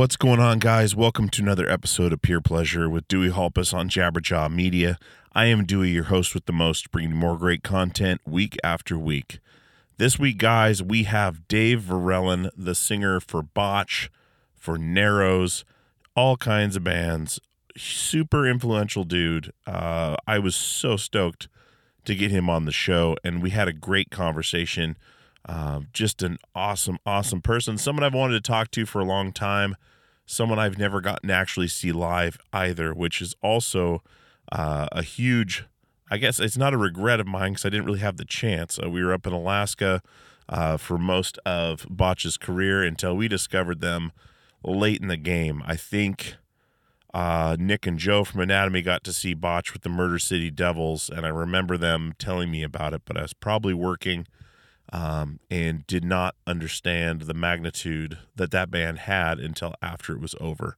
What's going on, guys? Welcome to another episode of Peer Pleasure with Dewey Halpus on Jabberjaw Media. I am Dewey, your host with the most, bringing more great content week after week. This week, guys, we have Dave Verellen, the singer for Botch, for Narrows, all kinds of bands. Super influential dude. Uh, I was so stoked to get him on the show, and we had a great conversation. Uh, just an awesome, awesome person. Someone I've wanted to talk to for a long time someone I've never gotten to actually see live either, which is also uh, a huge, I guess it's not a regret of mine because I didn't really have the chance. Uh, we were up in Alaska uh, for most of Botch's career until we discovered them late in the game. I think uh, Nick and Joe from Anatomy got to see Botch with the Murder City Devils, and I remember them telling me about it, but I was probably working – um, and did not understand the magnitude that that band had until after it was over.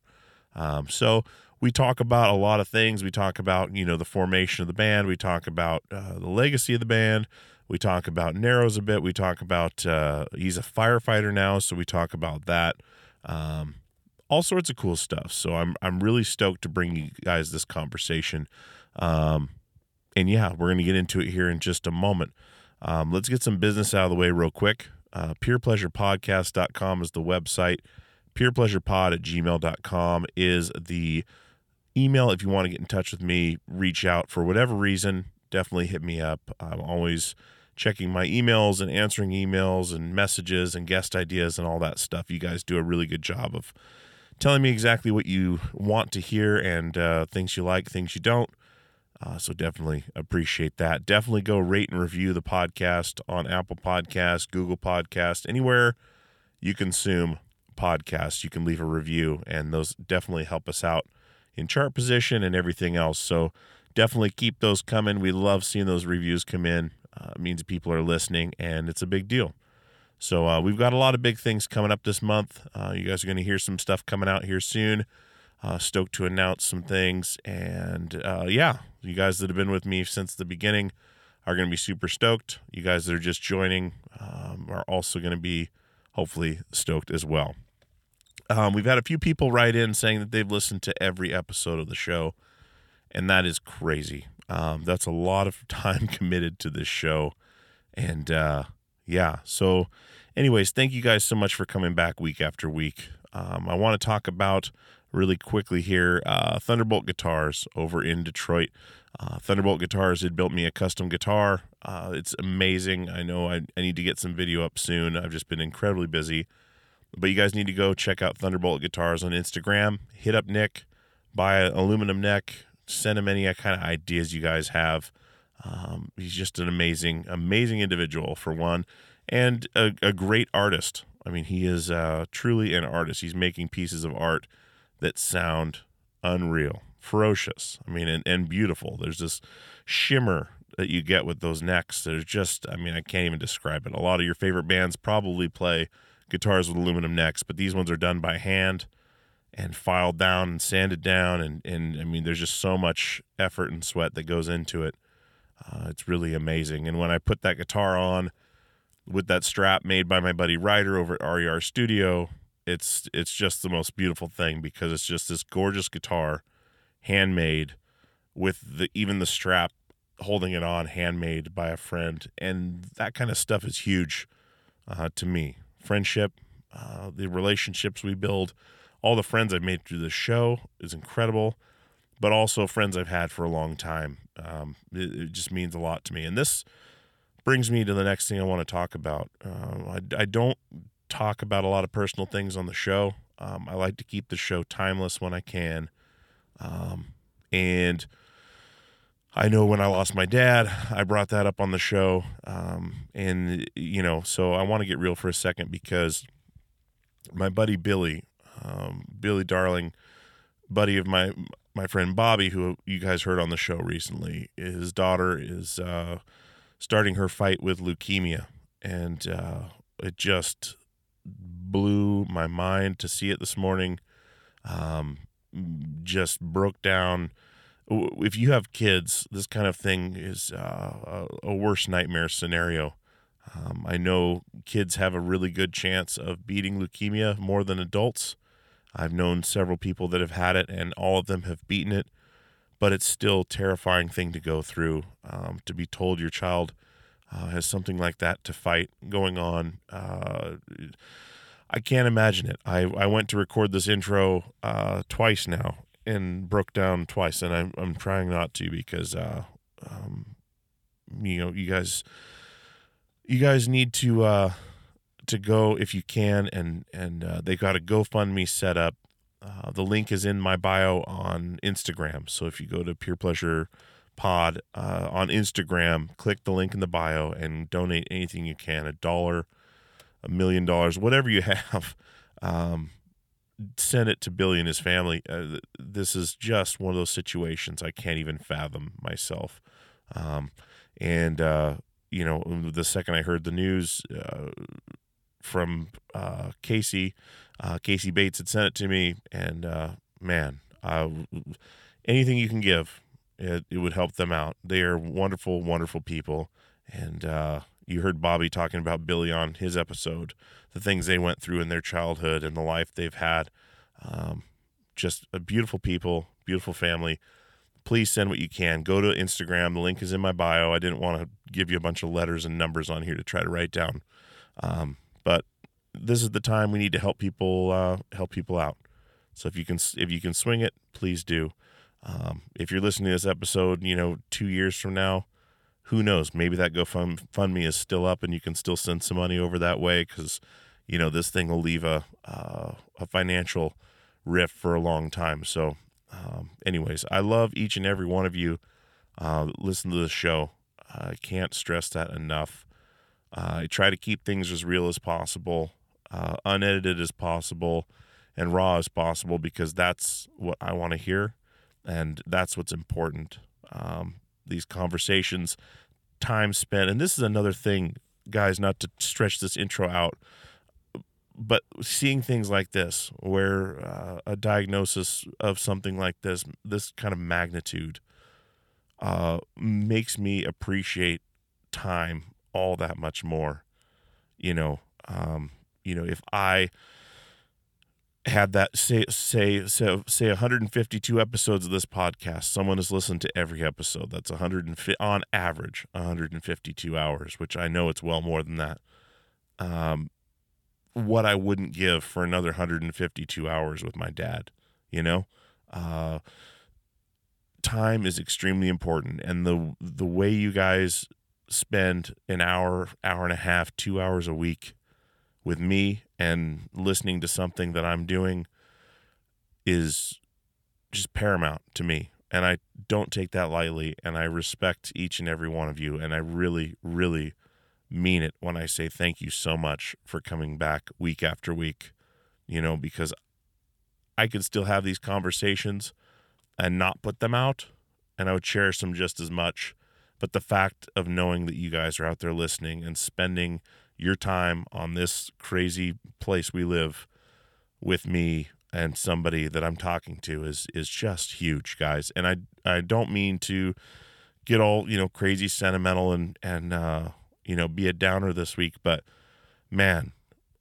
Um, so we talk about a lot of things. We talk about you know the formation of the band. We talk about uh, the legacy of the band. We talk about Narrows a bit. We talk about uh, he's a firefighter now, so we talk about that. Um, all sorts of cool stuff. So I'm I'm really stoked to bring you guys this conversation. Um, and yeah, we're gonna get into it here in just a moment. Um, let's get some business out of the way real quick. Uh, peerpleasurepodcast.com is the website. Peerpleasurepod at gmail.com is the email. If you want to get in touch with me, reach out for whatever reason, definitely hit me up. I'm always checking my emails and answering emails and messages and guest ideas and all that stuff. You guys do a really good job of telling me exactly what you want to hear and uh, things you like, things you don't. Uh, so definitely appreciate that. Definitely go rate and review the podcast on Apple Podcast, Google Podcast, anywhere you consume podcasts. You can leave a review, and those definitely help us out in chart position and everything else. So definitely keep those coming. We love seeing those reviews come in. Uh, it means people are listening, and it's a big deal. So uh, we've got a lot of big things coming up this month. Uh, you guys are going to hear some stuff coming out here soon. Uh, stoked to announce some things. And uh, yeah, you guys that have been with me since the beginning are going to be super stoked. You guys that are just joining um, are also going to be hopefully stoked as well. Um, we've had a few people write in saying that they've listened to every episode of the show, and that is crazy. Um, that's a lot of time committed to this show. And uh, yeah, so, anyways, thank you guys so much for coming back week after week. Um, I want to talk about really quickly here. Uh, Thunderbolt Guitars over in Detroit. Uh, Thunderbolt Guitars had built me a custom guitar. Uh, it's amazing. I know I, I need to get some video up soon. I've just been incredibly busy. But you guys need to go check out Thunderbolt Guitars on Instagram. Hit up Nick, buy an aluminum neck, send him any kind of ideas you guys have. Um, he's just an amazing, amazing individual for one, and a, a great artist. I mean, he is uh, truly an artist. He's making pieces of art that sound unreal, ferocious. I mean, and, and beautiful. There's this shimmer that you get with those necks. There's just, I mean, I can't even describe it. A lot of your favorite bands probably play guitars with aluminum necks, but these ones are done by hand and filed down and sanded down. And, and I mean, there's just so much effort and sweat that goes into it. Uh, it's really amazing. And when I put that guitar on with that strap made by my buddy Ryder over at RER Studio, it's it's just the most beautiful thing because it's just this gorgeous guitar, handmade, with the even the strap holding it on, handmade by a friend, and that kind of stuff is huge uh, to me. Friendship, uh, the relationships we build, all the friends I've made through the show is incredible, but also friends I've had for a long time. Um, it, it, just means a lot to me, and this brings me to the next thing I want to talk about. Uh, I, I don't talk about a lot of personal things on the show. Um, I like to keep the show timeless when I can. Um, and I know when I lost my dad, I brought that up on the show. Um, and, you know, so I want to get real for a second because my buddy Billy, um, Billy Darling, buddy of my my friend Bobby, who you guys heard on the show recently, his daughter is uh, starting her fight with leukemia. And uh, it just blew my mind to see it this morning. Um, just broke down. If you have kids, this kind of thing is uh, a worse nightmare scenario. Um, I know kids have a really good chance of beating leukemia more than adults. I've known several people that have had it, and all of them have beaten it. But it's still a terrifying thing to go through. Um, to be told your child uh, has something like that to fight going on. Uh, I can't imagine it. I, I went to record this intro uh, twice now and broke down twice, and I'm I'm trying not to because uh, um, you know you guys you guys need to uh, to go if you can, and and uh, they got a GoFundMe set up. Uh, the link is in my bio on Instagram. So if you go to Peer Pleasure Pod uh, on Instagram, click the link in the bio and donate anything you can a dollar, a million dollars, whatever you have. Um, send it to Billy and his family. Uh, this is just one of those situations I can't even fathom myself. Um, and, uh, you know, the second I heard the news uh, from uh, Casey, uh, Casey Bates had sent it to me, and uh, man, anything you can give, it, it would help them out. They are wonderful, wonderful people. And uh, you heard Bobby talking about Billy on his episode, the things they went through in their childhood and the life they've had. Um, just a beautiful people, beautiful family. Please send what you can. Go to Instagram. The link is in my bio. I didn't want to give you a bunch of letters and numbers on here to try to write down, um, but this is the time we need to help people uh, help people out. So if you can if you can swing it, please do. Um, if you're listening to this episode, you know, two years from now, who knows? Maybe that GoFundMe is still up and you can still send some money over that way because, you know, this thing will leave a, uh, a financial rift for a long time. So, um, anyways, I love each and every one of you. Uh, listen to the show. I can't stress that enough. Uh, I try to keep things as real as possible, uh, unedited as possible, and raw as possible because that's what I want to hear and that's what's important. Um, these conversations, time spent, and this is another thing, guys. Not to stretch this intro out, but seeing things like this, where uh, a diagnosis of something like this, this kind of magnitude, uh, makes me appreciate time all that much more. You know, um, you know, if I had that say say say say 152 episodes of this podcast someone has listened to every episode. That's 150 on average 152 hours which i know it's well more than that. Um what i wouldn't give for another 152 hours with my dad you know? Uh time is extremely important and the the way you guys spend an hour hour and a half 2 hours a week with me and listening to something that I'm doing is just paramount to me. And I don't take that lightly. And I respect each and every one of you. And I really, really mean it when I say thank you so much for coming back week after week, you know, because I could still have these conversations, and not put them out, and I would cherish them just as much. But the fact of knowing that you guys are out there listening and spending your time on this crazy place we live with me and somebody that I'm talking to is is just huge, guys. And I I don't mean to get all you know crazy sentimental and and uh, you know be a downer this week, but man,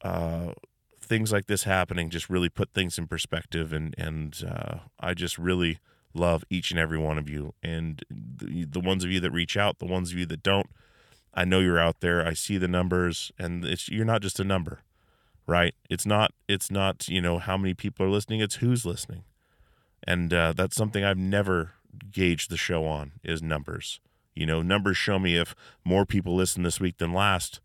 uh, things like this happening just really put things in perspective, and and uh, I just really love each and every one of you, and the, the ones of you that reach out, the ones of you that don't. I know you're out there. I see the numbers, and it's you're not just a number, right? It's not it's not you know how many people are listening. It's who's listening, and uh, that's something I've never gauged the show on is numbers. You know, numbers show me if more people listen this week than last.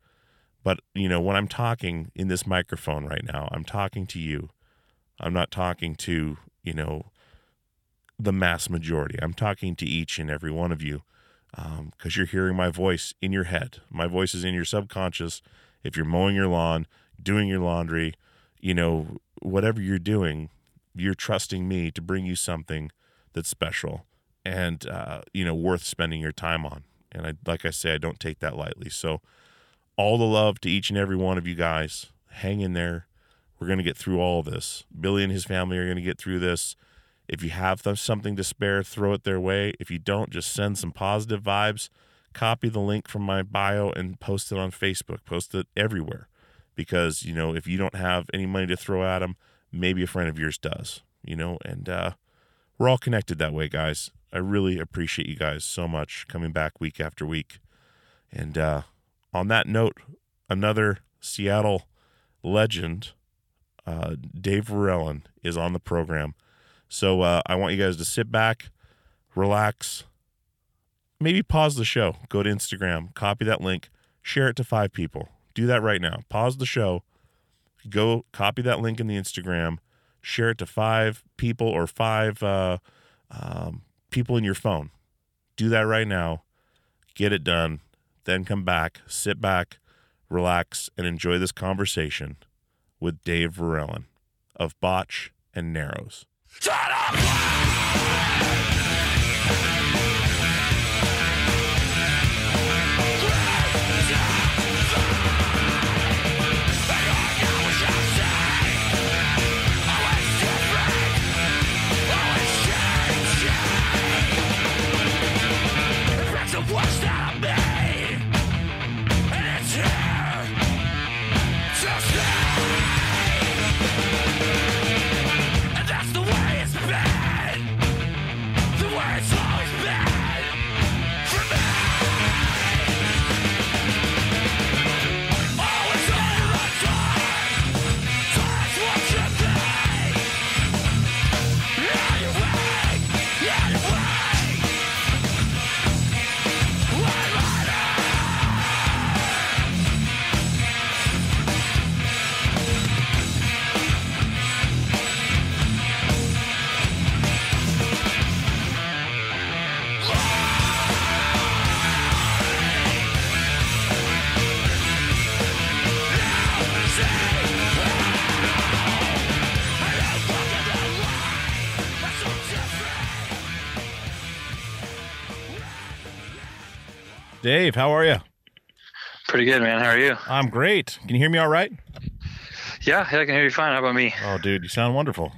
But you know, when I'm talking in this microphone right now, I'm talking to you. I'm not talking to you know the mass majority. I'm talking to each and every one of you because um, you're hearing my voice in your head. My voice is in your subconscious. If you're mowing your lawn, doing your laundry, you know, whatever you're doing, you're trusting me to bring you something that's special and, uh, you know, worth spending your time on. And I, like I say, I don't take that lightly. So, all the love to each and every one of you guys. Hang in there. We're to get through all this. Billy and his family are to get through this. If you have something to spare, throw it their way. If you don't, just send some positive vibes. Copy the link from my bio and post it on Facebook. Post it everywhere. Because, you know, if you don't have any money to throw at them, maybe a friend of yours does, you know, and uh, we're all connected that way, guys. I really appreciate you guys so much coming back week after week. And uh, on that note, another Seattle legend, uh, Dave Verellen, is on the program. So uh, I want you guys to sit back, relax, maybe pause the show, go to Instagram, copy that link, share it to five people. Do that right now. Pause the show, go copy that link in the Instagram, share it to five people or five uh, um, people in your phone. Do that right now. Get it done. Then come back, sit back, relax, and enjoy this conversation with Dave Verellen of Botch and Narrows. Shut up! Dave, how are you? Pretty good, man. How are you? I'm great. Can you hear me all right? Yeah, yeah, I can hear you fine. How about me? Oh, dude, you sound wonderful.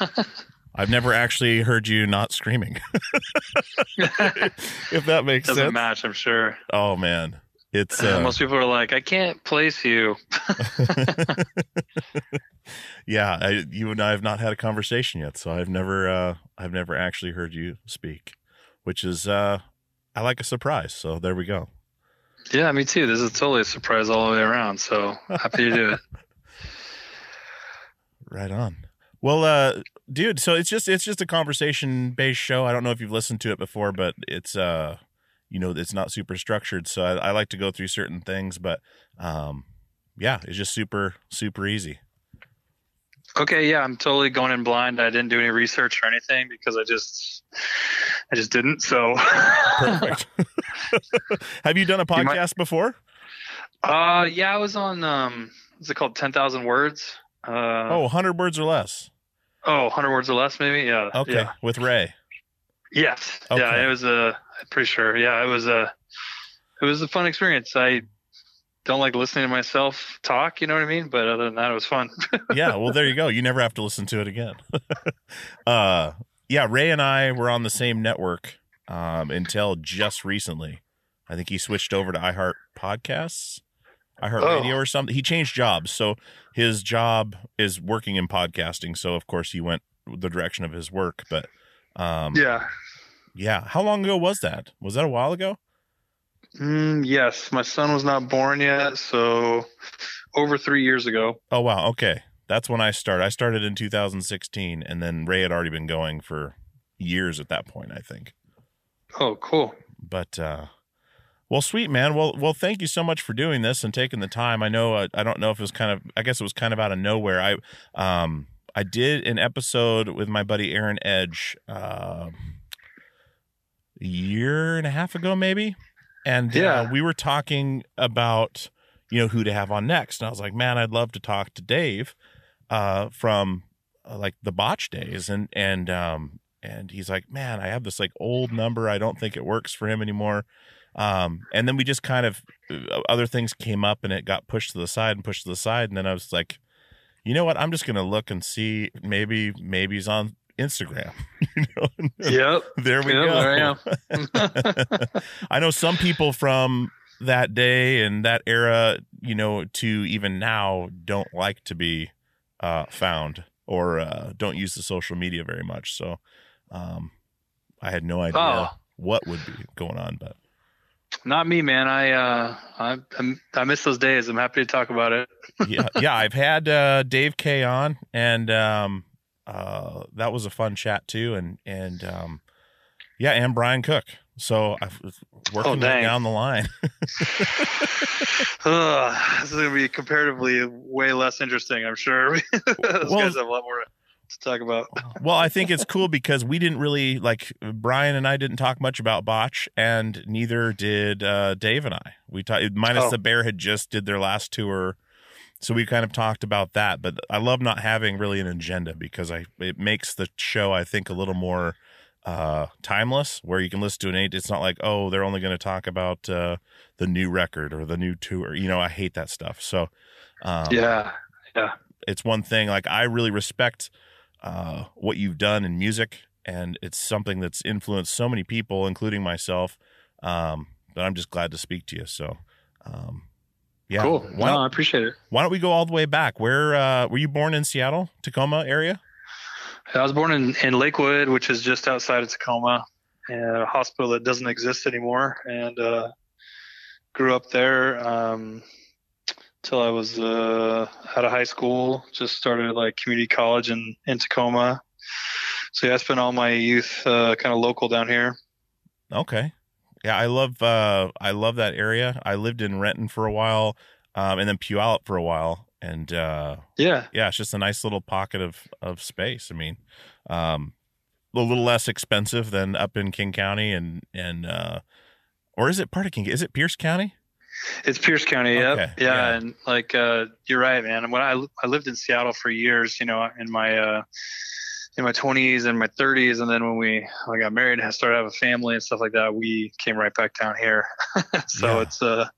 I've never actually heard you not screaming. if that makes sense. Doesn't sense. match, I'm sure. Oh man, it's uh, most people are like, I can't place you. yeah, I, you and I have not had a conversation yet, so I've never, uh, I've never actually heard you speak, which is uh, I like a surprise. So there we go. Yeah, me too. This is totally a surprise all the way around. So happy to do it. Right on. Well, uh, dude, so it's just it's just a conversation based show. I don't know if you've listened to it before, but it's uh, you know, it's not super structured. So I, I like to go through certain things, but um, yeah, it's just super super easy. Okay, yeah, I'm totally going in blind. I didn't do any research or anything because I just I just didn't. So perfect. Have you done a podcast might, before? Uh yeah, I was on um what's it called? Ten thousand words. Uh oh, 100 words or less. Oh, 100 words or less, maybe. Yeah. Okay, Yeah. with Ray. Yes. Okay. Yeah. It was a. I'm pretty sure. Yeah. It was a. It was a fun experience. I don't like listening to myself talk. You know what I mean? But other than that, it was fun. yeah, well, there you go. You never have to listen to it again. uh, yeah, Ray and I were on the same network um, until just recently. I think he switched over to iHeart Podcasts, iHeart Oh. Radio, or something. He changed jobs, so his job is working in podcasting. So of course he went the direction of his work. But um, yeah. yeah, how long ago was that? Was that a while ago? Mm, yes. My son was not born yet, so over three years ago. Oh wow, okay. That's when I started. I started in 2016, and then Ray had already been going for years at that point. I think. Oh, cool. but uh well sweet man well well thank you so much for doing this and taking the time i know uh, i don't know if it was kind of i guess it was kind of out of nowhere i um i did an episode with my buddy aaron edge uh, a year and a half ago maybe and Yeah. uh, we were talking about you know who to have on next and i was like man i'd love to talk to dave uh from uh, like the botch days. And and um and he's like man i have this like old number. I don't think it works for him anymore. Um and then we just kind of uh, other things came up and it got pushed to the side and pushed to the side. And then i was like you know what? I'm just gonna look and see. Maybe maybe he's on instagram. You know? Yep. there we Yep, go. there I am. I know some people from that day and that era, you know, to even now don't like to be uh, found or uh, don't use the social media very much. So um, I had no idea Oh. what would be going on, but Not me, man. I uh, I I'm- I miss those days. I'm happy to talk about it. yeah, yeah, I've had uh, Dave K on, and um, uh, that was a fun chat too, and and um, yeah, and Brian Cook. So I've working Oh, right down the line. This is gonna be comparatively way less interesting. I'm sure. those Well- guys have a lot more to talk about. well, I think it's cool because we didn't really like Brian and I didn't talk much about Botch, and neither did uh, Dave and I. We talked minus Oh. the Bear had just did their last tour, so we kind of talked about that. But I love not having really an agenda because I it makes the show I think a little more uh timeless where you can listen to an eight it's not like oh they're only going to talk about uh the new record or the new tour you know i hate that stuff so um yeah. Yeah, it's one thing like i really respect uh what you've done in music and it's something that's influenced so many people including myself um that i'm just glad to speak to you so um yeah Cool. why, No, I appreciate it. why don't we go all the way back where uh were you born in seattle tacoma area I was born in, in Lakewood, which is just outside of Tacoma, a hospital that doesn't exist anymore, and uh, grew up there um, till I was uh, out of high school. Just started like community college in, in Tacoma. So yeah, I spent all my youth uh, kind of local down here. Okay. Yeah, I love uh I love that area. I lived in Renton for a while, um, and then Puyallup for a while. And uh Yeah, yeah, it's just a nice little pocket of of space. I mean, um a little less expensive than up in King County and and uh or is it part of King is it Pierce County? it's Pierce County. Yep. Okay, Yeah, yeah. and like uh, you're right, man. When I I lived in Seattle for years, you know, in my uh, in my 20s and my 30s, and then when we I got married and started having a family and stuff like that, we came right back down here. so Yeah. it's uh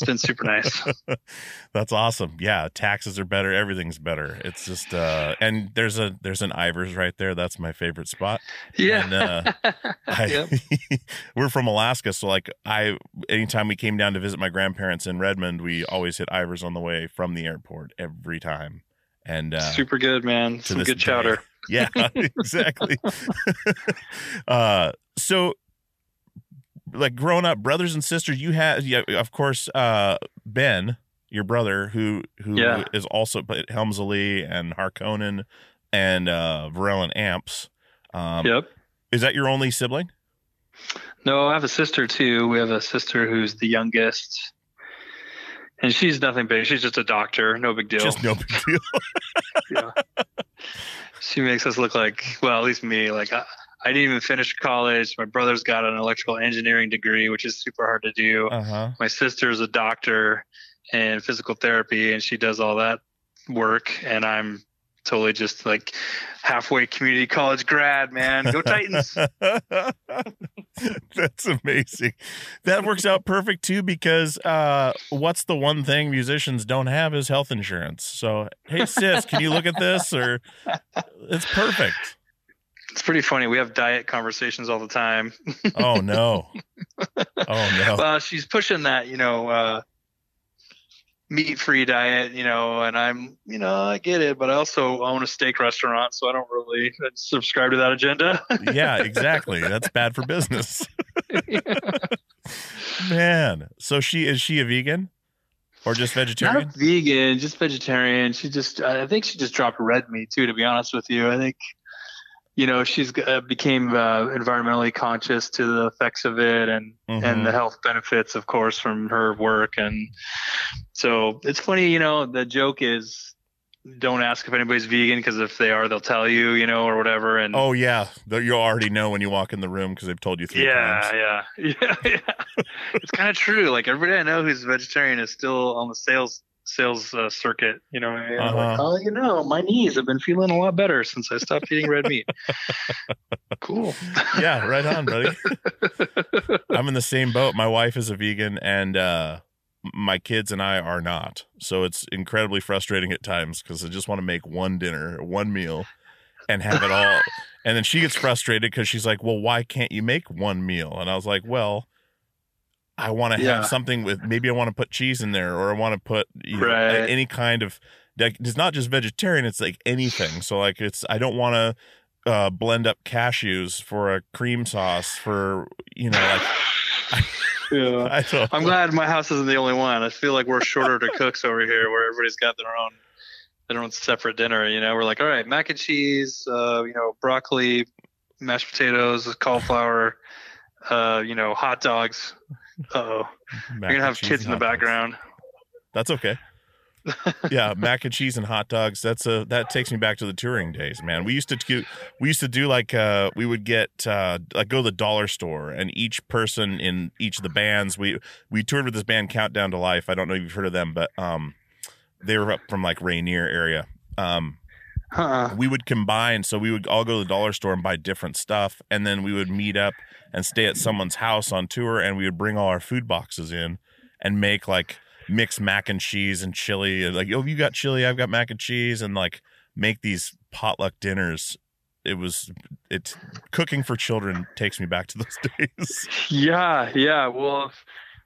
it's been super nice. That's awesome. Yeah, taxes are better, everything's better. It's just uh and there's a there's an Ivar's right there. That's my favorite spot. yeah. And, uh, I, Yep. we're from Alaska, so like I, anytime we came down to visit my grandparents in Redmond, we always hit Ivar's on the way from the airport every time. And uh, super good, man. Some good day. chowder. yeah, exactly. uh, so, like growing up, brothers and sisters, you had, yeah, of course, uh, Ben, your brother, who who is Yeah. also at Helms Alee and Harkonen and uh, Verellen Amps. Um, Yep. Is that your only sibling? No, I have a sister too. We have a sister who's the youngest. And she's nothing big. She's just a doctor. No big deal. Just no big deal. yeah. She makes us look like, well, at least me, like I, I didn't even finish college. My brother's got an electrical engineering degree, which is super hard to do. Uh huh. My sister's a doctor in physical therapy, and she does all that work. And I'm totally just like halfway community college grad, man. Go Titans. That's amazing. That works out perfect too because uh, what's the one thing musicians don't have is health insurance. So, hey sis, can you look at this or it's perfect. It's pretty funny. We have diet conversations all the time. oh no. Oh no. Well, she's pushing that, you know, uh, meat-free diet, you know, and I'm, you know, I get it, but I also own a steak restaurant, so I don't really subscribe to that agenda. yeah, exactly. That's bad for business. Man, so she is she a vegan or just vegetarian? Not vegan, just vegetarian. She just, I think she just dropped red meat too. To be honest with you, I think you know she's uh, became uh, environmentally conscious to the effects of it and mm-hmm. and the health benefits of course from her work. And so it's funny you know the joke is don't ask if anybody's vegan because if they are they'll tell you you know or whatever. And oh yeah. You already know when you walk in the room because they've told you three yeah, times. yeah. Yeah yeah. It's kind of true. Like everybody i know who's vegetarian is still on the sales sales uh, circuit. You know, uh-huh. like, oh, you know, my knees have been feeling a lot better since I stopped eating red meat. cool. yeah, right on, buddy. I'm in the same boat. My wife is a vegan, and uh, my kids and I are not. So it's incredibly frustrating at times because I just want to make one dinner, one meal, and have it all. and then she gets frustrated because she's like, "Well, why can't you make one meal?" And I was like, "Well." I want to yeah. have something with maybe I want to put cheese in there or I want to put you know, right. any kind of like it's not just vegetarian it's like anything. So like it's I don't want to uh, blend up cashews for a cream sauce for you know like I, yeah. I am glad my house isn't the only one. I feel like we're shorter to cooks over here where everybody's got their own their own separate dinner you know? We're like all right mac and cheese uh, you know broccoli mashed potatoes cauliflower uh, you know hot dogs oh, you're gonna have kids in the background. Dogs. That's okay. yeah, mac and cheese and hot dogs. That's a that takes me back to the touring days, man. We used to do we used to do like uh we would get uh like go to the dollar store and each person in each of the bands we we toured with this band Countdown to Life. I don't know if you've heard of them, but um they were up from like Rainier area. Um uh-uh. we would combine so we would all go to the dollar store and buy different stuff and then we would meet up and stay at someone's house on tour and we would bring all our food boxes in and make like mixed mac and cheese and chili like oh you got chili i've got mac and cheese and like make these potluck dinners. It was it cooking for children takes me back to those days. Yeah yeah well if,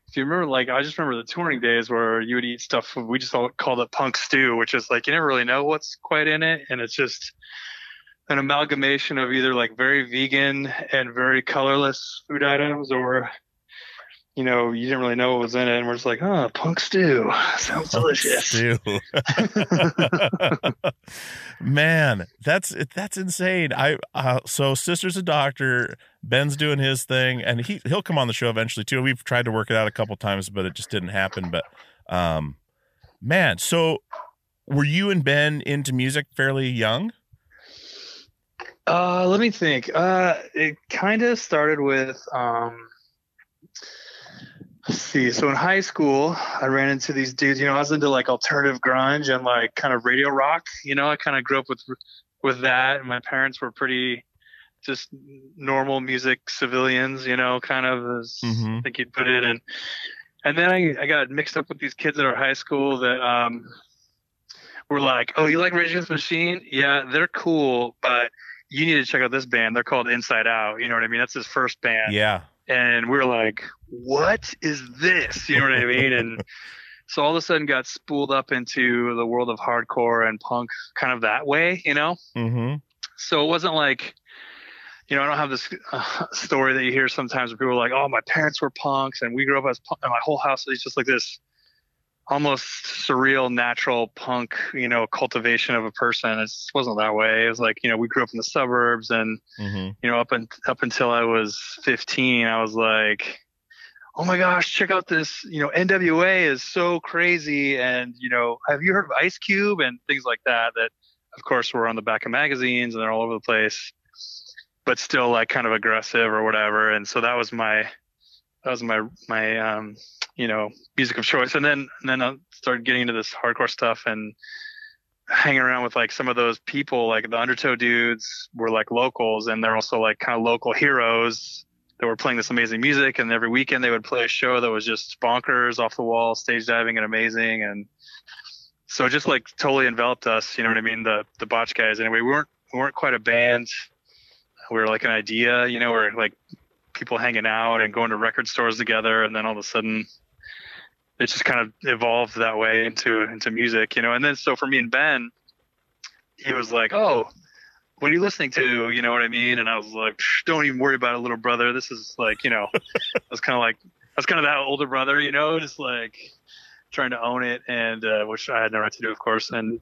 if, you remember like i just remember the touring days where you would eat stuff we just all called it punk stew which is like you never really know what's quite in it and it's just an amalgamation of either like very vegan and very colorless food items or you know, you didn't really know what was in it, and we're just like, oh, punk stew sounds delicious. Stew. Man, that's that's insane. I uh, so sister's a doctor. Ben's doing his thing, and he he'll come on the show eventually too. We've tried to work it out a couple times, but it just didn't happen. But um, man, so were you and Ben into music fairly young? Uh, let me think. Uh, it kind of started with um, let's see. So in high school, I ran into these dudes. You know, I was into like alternative grunge and like kind of radio rock. You know, I kind of grew up with with that. And my parents were pretty just normal music civilians. You know, kind of as mm-hmm. I think you'd put it. And and then I I got mixed up with these kids at our high school that um were like, oh, you like Rage Against Machine? Yeah, they're cool, but you need to check out this band. They're called Inside Out. You know what I mean? That's his first band. Yeah. And we are like, what is this? You know what I mean? And so all of a sudden got spooled up into the world of hardcore and punk kind of that way, you know? Mm-hmm. So it wasn't like, you know, I don't have this uh, story that you hear sometimes where people are like, oh, my parents were punks and we grew up as punk, and my whole house is just like this almost surreal natural punk you know cultivation of a person. It wasn't that way. It was like you know we grew up in the suburbs and mm-hmm. you know up and up until i was 15 i was like oh my gosh check out this you know nwa is so crazy. And you know have you heard of ice cube? and things like that that of course were on the back of magazines and they're all over the place but still like kind of aggressive or whatever. And so that was my that was my my um you know music of choice and then and then i started getting into this hardcore stuff and hanging around with like some of those people, like the Undertow dudes were like locals, and they're also like kind of local heroes that were playing this amazing music. And every weekend they would play a show that was just bonkers, off the wall, stage diving, and amazing. And so it just like totally enveloped us. You know what I mean? The the botch guys. Anyway, we weren't we weren't quite a band. We were like an idea. You know, we're like people hanging out and going to record stores together, and then all of a sudden it just kind of evolved that way into into music, you know. And then so for me and Ben, he was like, "Oh, what are you listening to?" You know what I mean? And I was like, "Don't even worry about it, little brother. This is like, you know, I was kind of like, I was kind of that older brother, you know, just like trying to own it, and uh, which I had no right to do, of course. And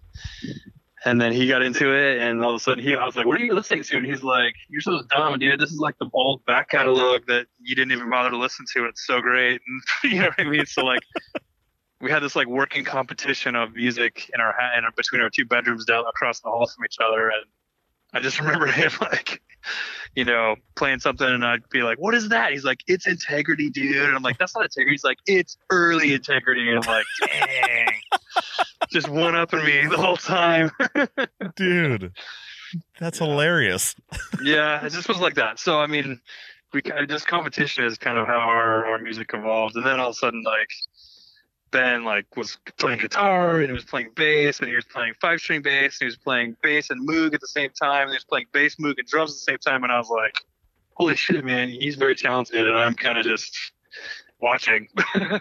and then he got into it, and all of a sudden he, I was like, "What are you listening to?" And he's like, "You're so dumb, dude. This is like the old back catalog that you didn't even bother to listen to. It's so great." And you know what I mean? So like, we had this like working competition of music in our in our, between our two bedrooms down across the hall from each other, and I just remember him like, you know, playing something, and I'd be like, "What is that?" He's like, "It's integrity, dude." And I'm like, "That's not integrity." He's like, "It's early integrity." And I'm like, "Dang." Just one upping me the whole time. Dude, that's hilarious. yeah, it just was like that. So I mean, we kind of just competition is kind of how our, our music evolved, and then all of a sudden like Ben like was playing guitar and he was playing bass and he was playing five string bass and he was playing bass and moog at the same time and he was playing bass moog and drums at the same time and I was like, holy shit, man, he's very talented and I'm kind of just watching.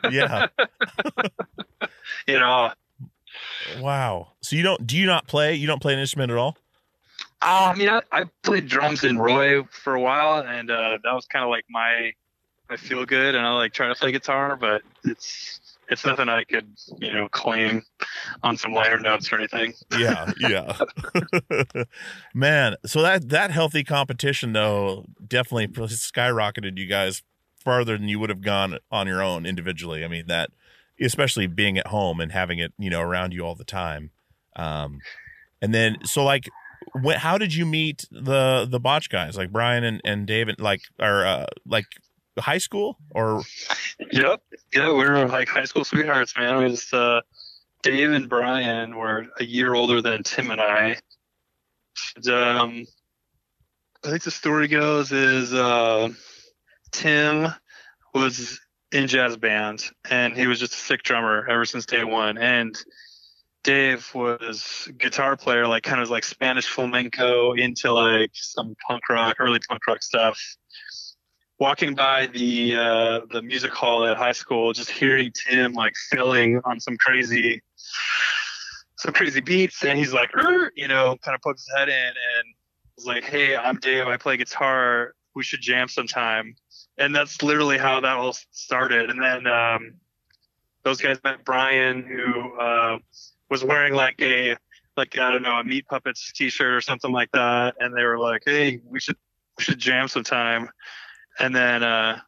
Yeah. you know, Wow. So you don't do you not play? You don't play an instrument at all? Uh, I mean, I, I played drums in Roy for a while, and uh, that was kind of like my I feel good, and I like trying to play guitar, but it's it's nothing I could you know claim on some liner notes or anything. Yeah, yeah. Man, so that that healthy competition though definitely skyrocketed you guys farther than you would have gone on your own individually. I mean that especially being at home and having it, you know, around you all the time. Um, and then, so like, when, how did you meet the, the botch guys like Brian and, and David, like, or, uh, like high school or? Yep. Yeah. We were like high school sweethearts, man. It was, uh, Dave and Brian were a year older than Tim and I. And, um, I think the story goes is, uh, Tim was in jazz band, and he was just a sick drummer ever since day one. And Dave was guitar player, like kind of like Spanish flamenco into like some punk rock, early punk rock stuff. Walking by the uh, the music hall at high school, just hearing Tim like filling on some crazy some crazy beats, and he's like, you know, kind of pokes his head in and was like, "Hey, I'm Dave. I play guitar. We should jam sometime." And that's literally how that all started. And then um, those guys met Brian, who uh, was wearing like a like I don't know a Meat Puppets T-shirt or something like that, and they were like, "Hey, we should we should jam sometime." And then uh,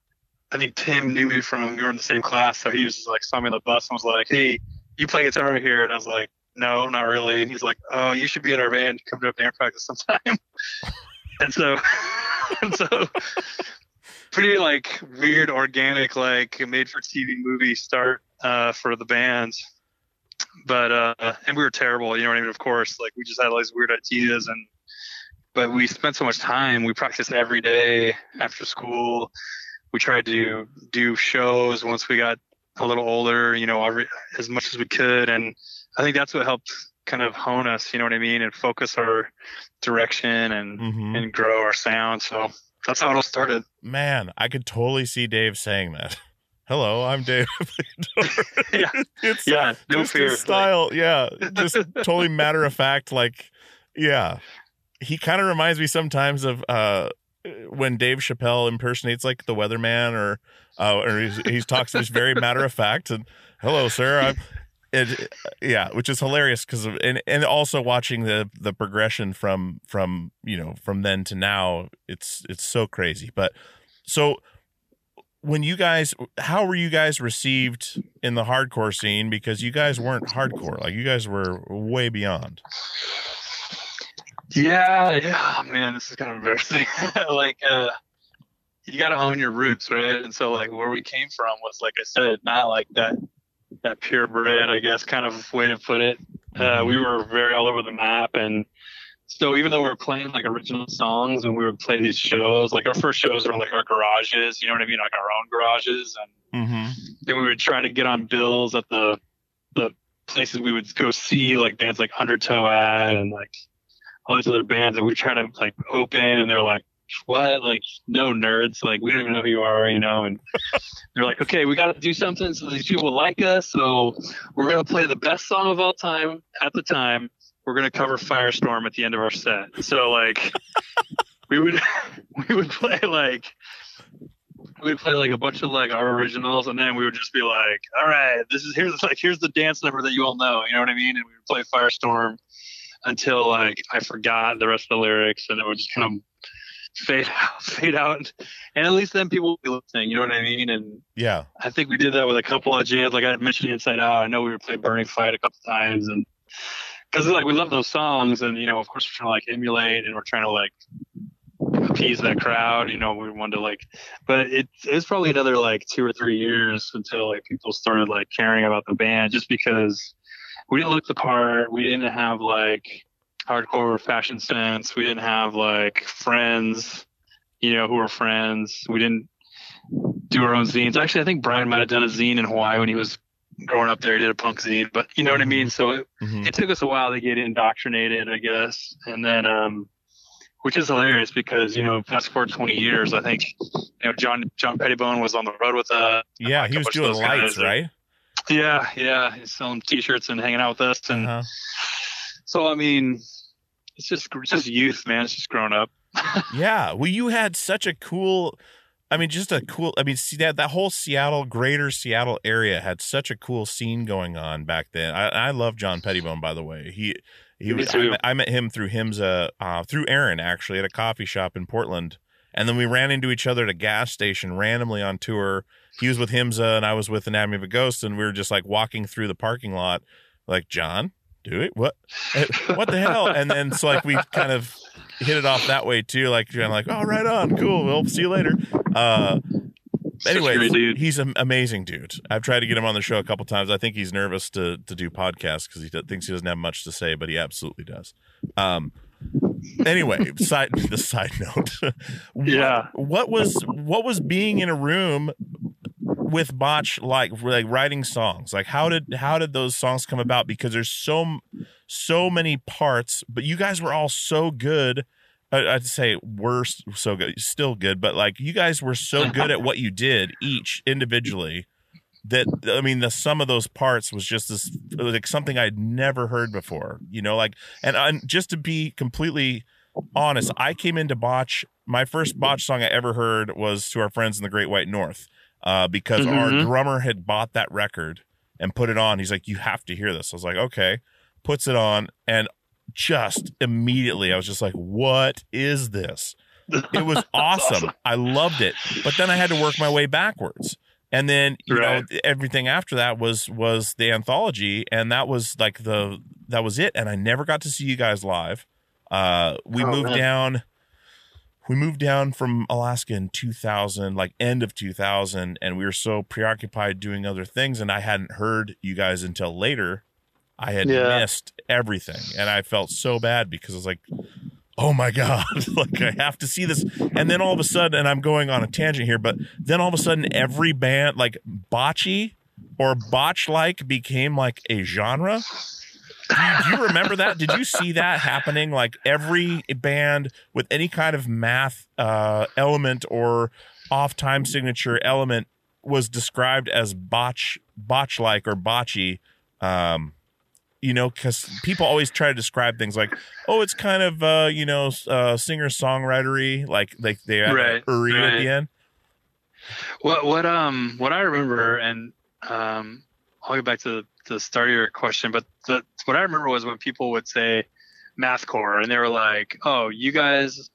I think Tim knew me from we were in the same class, so he was just like saw me on the bus and was like, "Hey, you play guitar here?" And I was like, "No, not really." And he's like, "Oh, you should be in our band. Come to a band practice sometime." and so, and so pretty like weird, organic, like made for TV movie start uh, for the band. But uh, and we were terrible, you know what I mean? Of course, like we just had all these weird ideas, and but we spent so much time. We practiced every day after school. We tried to do shows once we got a little older, you know, every, as much as we could, and I think that's what helped kind of hone us, you know what I mean, and focus our direction and mm-hmm. and grow our sound. So that's how it all started. Man, I could totally see Dave saying that. Hello, I'm Dave. yeah, it's, yeah, no fear. style, like... yeah, just totally matter of fact. Like, yeah, he kind of reminds me sometimes of uh when Dave Chappelle impersonates like the weatherman, or uh, or he's, he talks just very matter of fact and hello, sir. I'm it, yeah, which is hilarious because and and also watching the the progression from from you know from then to now, it's it's so crazy. But so when you guys, how were you guys received in the hardcore scene? Because you guys weren't hardcore, like you guys were way beyond. Yeah, yeah, man, this is kind of embarrassing. like, uh, you got to own your roots, right? And so, like, where we came from was, like I said, not like that that purebred, I guess, kind of way to put it. Uh, we were very all over the map, and so even though we were playing like original songs and we would play these shows, like our first shows were like our garages, you know what I mean, like our own garages, and Mm-hmm. then we would try to get on bills at the the places we would go see, like bands like Undertow at, and like all these other bands that we try to like open, and they're like, "What? Like, no nerds? Like, we don't even know who you are, you know?" And they're like, "Okay, we got to do something so these people like us. So we're gonna play the best song of all time at the time. We're gonna cover Firestorm at the end of our set. So like, we would we would play like." We'd play like a bunch of like our originals, and then we would just be like, "All right, this is here's like here's the dance number that you all know." You know what I mean? And we would play Firestorm until like I forgot the rest of the lyrics, and it would just kind of fade out, fade out. And at least then people will be listening. You know what I mean? And Yeah. I think we did that with a couple of jams. Like I mentioned Inside Out. I know we would play Burning Fight a couple times, and because like we love those songs, and you know, of course, we're trying to like emulate, and we're trying to like appease that crowd. You know, we wanted to like, but it it was probably another like two or three years until like people started like caring about the band, just because we didn't look the part. We didn't have like hardcore fashion sense. We didn't have like friends, you know, who were friends. We didn't do our own zines. Actually, I think Brian might have done a zine in Hawaii when he was growing up there. He did a punk zine, but you know what I mean. So it, Mhm. it took us a while to get indoctrinated, I guess, and then um, which is hilarious because you know, fast forward 20 years, I think you know John John Pettibone was on the road with us. Yeah, he was doing lights, right? Yeah, yeah, he's selling T-shirts and hanging out with us, and Uh-huh. so I mean, it's just it's just youth, man. It's just growing up. Yeah. Well, you had such a cool. I mean, just a cool. I mean, see that that whole Seattle, greater Seattle area had such a cool scene going on back then. I, I love John Pettibone, by the way. He he was. I met, I met him through Himsa, uh, through Aaron actually at a coffee shop in Portland, and then we ran into each other at a gas station randomly on tour. He was with Himsa, and I was with Anatomy of a Ghost, and we were just like walking through the parking lot, like John, do it. What? Eh, what the hell? And then so like we kind of hit it off that way too. Like of like, oh, right on, cool. We'll see you later. Uh, anyway, great he's an amazing dude. I've tried to get him on the show a couple times. I think he's nervous to to do podcasts because he d- thinks he doesn't have much to say, but he absolutely does. Um. Anyway, side the side note. What- Yeah. What, was what was being in a room with Botch like like writing songs? Like how did how did those songs come about? Because there's so so many parts, but you guys were all so good. I- I'd say worst, so good, still good, but like you guys were so good at what you did each individually that I mean, the sum of those parts was just this like something I'd never heard before. You know, like and, and just to be completely honest, I came into Botch. My first Botch song I ever heard was to our friends in the Great White North, uh, because our Mhm. drummer had bought that record and put it on. He's like, "You have to hear this." I was like, "Okay." Puts it on, and just immediately, I was just like, "What is this?" It was That's awesome. I loved it, but then I had to work my way backwards. And then you Right. know everything after that was was the anthology, and that was like the that was it. And I never got to see you guys live. Uh, we Oh, moved man. down. We moved down from Alaska in 2000, like end of 2000, and we were so preoccupied doing other things, and I hadn't heard you guys until later. I had Yeah. missed everything, and I felt so bad because I was like, "Oh my god, like I have to see this." And then all of a sudden, and I'm going on a tangent here, but then all of a sudden, every band like botchy or botch like became like a genre. Do you, remember that? Did you see that happening? Like every band with any kind of math uh, element or off time signature element was described as botch, botch like or botchy. Um, you know, because people always try to describe things like, oh, it's kind of uh, you know, uh, singer songwritery, like like they have Right, uri at the end. What what um what I remember, and um I'll get back to the start of your question, but the what I remember was when people would say mathcore, and they were like, "Oh, you guys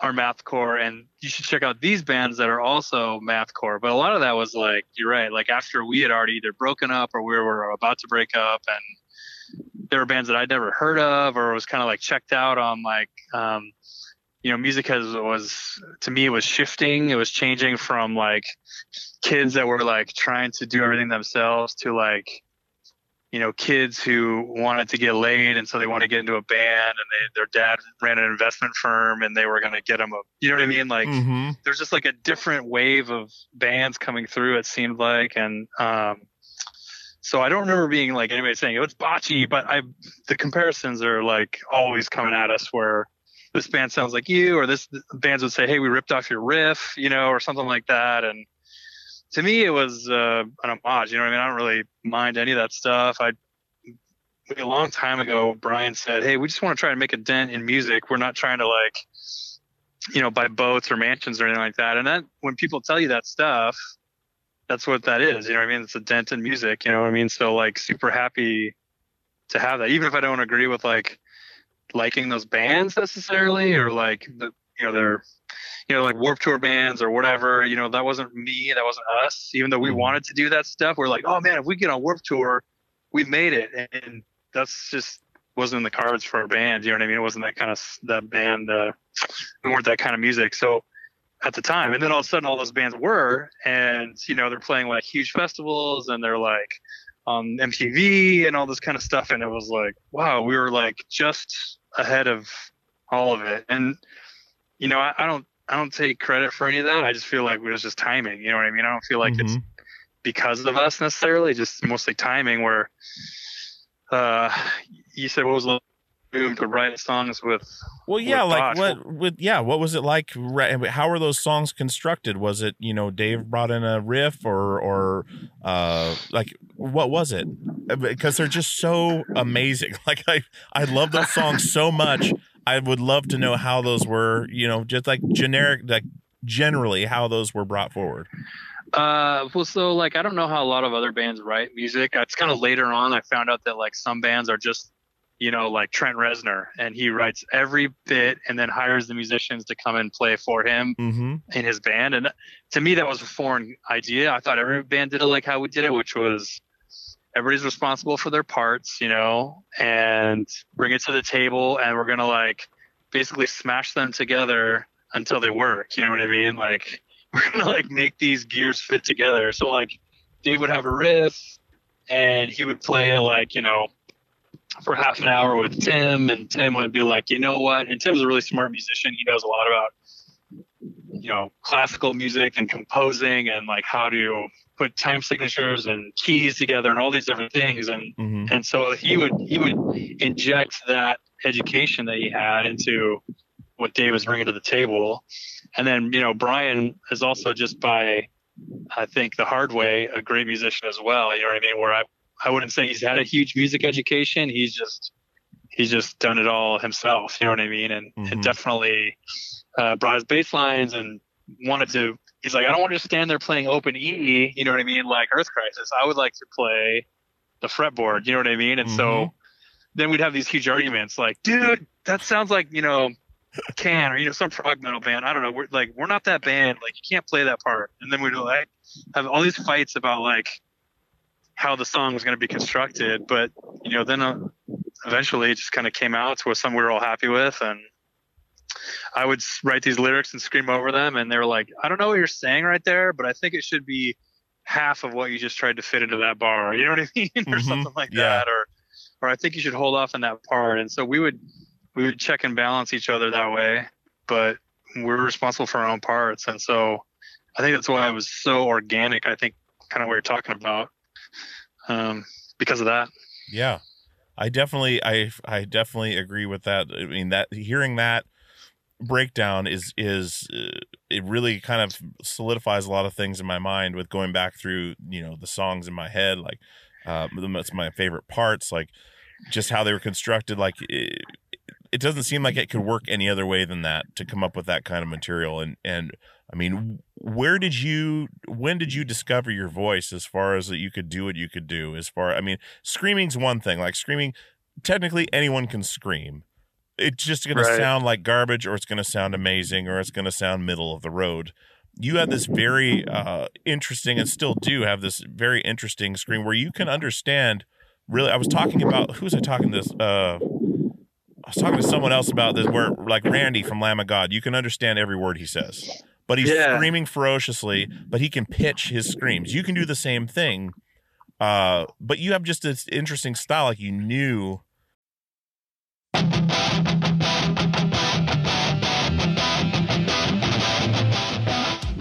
are mathcore, and you should check out these bands that are also mathcore." But a lot of that was like, you're right, like after we had already either broken up or we were about to break up, and there were bands that I'd never heard of or was kind of like checked out on like um, you know music has was to me it was shifting it was changing from like kids that were like trying to do everything themselves to like you know, kids who wanted to get laid and so they want to get into a band and they, their dad ran an investment firm and they were going to get them a, you know what I mean? Like Mm-hmm. there's just like a different wave of bands coming through, it seemed like. And, um, so I don't remember being like anybody saying, oh, it's botchy, but I, the comparisons are like always coming at us where this band sounds like you, or this bands would say, Hey, we ripped off your riff, you know, or something like that. And, to me it was uh, an homage you know what i mean? I don't really mind any of that stuff. I a long time ago brian said hey we just want to try to make a dent in music. We're not trying to like you know buy boats or mansions or anything like that. And that when people tell you that stuff that's what that is you know what i mean? It's a dent in music you know what i mean? So like super happy to have that even if i don't agree with like liking those bands necessarily or like the you know their you know, like Warp Tour bands or whatever. You know, that wasn't me, that wasn't us. Even though we Mhm. wanted to do that stuff, we're like, oh man, if we get on Warp Tour, we made it, and that's just wasn't in the cards for our band. You know what I mean? It wasn't that kind of that band. Uh, we weren't that kind of music. So at the time, and then all of a sudden, all those bands were, and you know, they're playing like huge festivals, and they're like on MTV and all this kind of stuff, and it was like, wow, we were like just ahead of all of it, and you know, I, I don't I don't take credit for any of that. I just feel like it was just timing. You know what I mean? I don't feel like it's Mhm. because of us necessarily, just mostly timing. Where uh, you said what was the boom to write songs with? Well, yeah, with like Botch. what? With yeah, what was it like? How were those songs constructed? Was it you know Dave brought in a riff or or uh like what was it? Uh, Because they're just so amazing. Like I I love those songs so much. I would love to know how those were. You know, just like generic, like generally how those were brought forward. Uh, well, so like I don't know how a lot of other bands write music. It's kind of later on I found out that like some bands are just, you know, like Trent Reznor, and he writes every bit and then hires the musicians to come and play for him Mm-hmm. in his band. And to me, that was a foreign idea. I thought every band did it like how we did it, which was everybody's responsible for their parts, you know, and bring it to the table, and we're gonna like basically smash them together until they work. You know what I mean? Like we're gonna like make these gears fit together. So like Dave would have a riff, and he would play like you know for half an hour with Tim, and Tim would be like, you know what? And Tim's a really smart musician. He knows a lot about you know classical music and composing and like how to put time signatures and keys together and all these different things and Mm-hmm. and so he would he would inject that education that he had into what Dave was bringing to the table and then you know Brian is also just by I think the hard way a great musician as well you know what I mean where I I wouldn't say he's had a huge music education he's just he's just done it all himself you know what I mean and, Mhm. and definitely uh, brought his bass lines and wanted to he's like, I don't want to just stand there playing open E, you know what I mean, like Earth Crisis. I would like to play the fretboard, you know what I mean? And Mhm. so then we'd have these huge arguments, like, dude, that sounds like you know, Can or you know some prog metal band. I don't know. We're like, we're not that band. Like, you can't play that part. And then we'd like have all these fights about like how the song was going to be constructed. But you know, then uh, eventually it just kind of came out to something we were all happy with and. I would write these lyrics and scream over them, and they were like, "I don't know what you're saying right there, but I think it should be half of what you just tried to fit into that bar." You know what I mean, or Mhm. something like Yeah. that, or or I think you should hold off on that part. And so we would we would check and balance each other that way, but we're responsible for our own parts, and so I think that's why it was so organic. I think kind of what you're talking about, um, because of that. Yeah, I definitely, I, I definitely agree with that. I mean, that hearing that breakdown is is uh, it really kind of solidifies a lot of things in my mind with going back through you know the songs in my head like uh that's my favorite parts like just how they were constructed like it, it doesn't seem like it could work any other way than that to come up with that kind of material and and i mean where did you when did you discover your voice as far as that you could do what you could do as far i mean screaming's one thing like screaming technically anyone can scream it's just going Right. to sound like garbage or it's going to sound amazing or it's going to sound middle of the road you had this very uh interesting and still do have this very interesting scream where you can understand really i was talking about who was i talking this uh I was talking to someone else about this where like Randy from Lamb of God, you can understand every word he says. But he's Yeah. screaming ferociously, but he can pitch his screams. You can do the same thing, Uh, but you have just this interesting style, like you knew.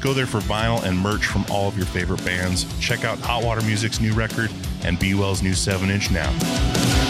Go there for vinyl and merch from all of your favorite bands. Check out Hot Water Music's new record and Be Well's new 7 inch now.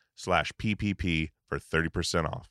slash PPP for 30% off.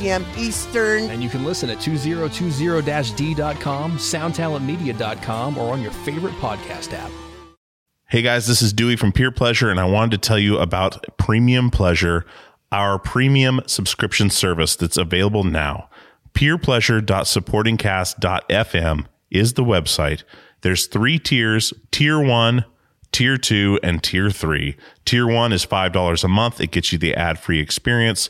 Eastern. And you can listen at 2020-d.com, soundtalentmedia.com, or on your favorite podcast app. Hey guys, this is Dewey from Peer Pleasure, and I wanted to tell you about Premium Pleasure, our premium subscription service that's available now. Peerpleasure.supportingcast.fm is the website. There's three tiers Tier 1, Tier 2, and Tier 3. Tier 1 is $5 a month, it gets you the ad free experience.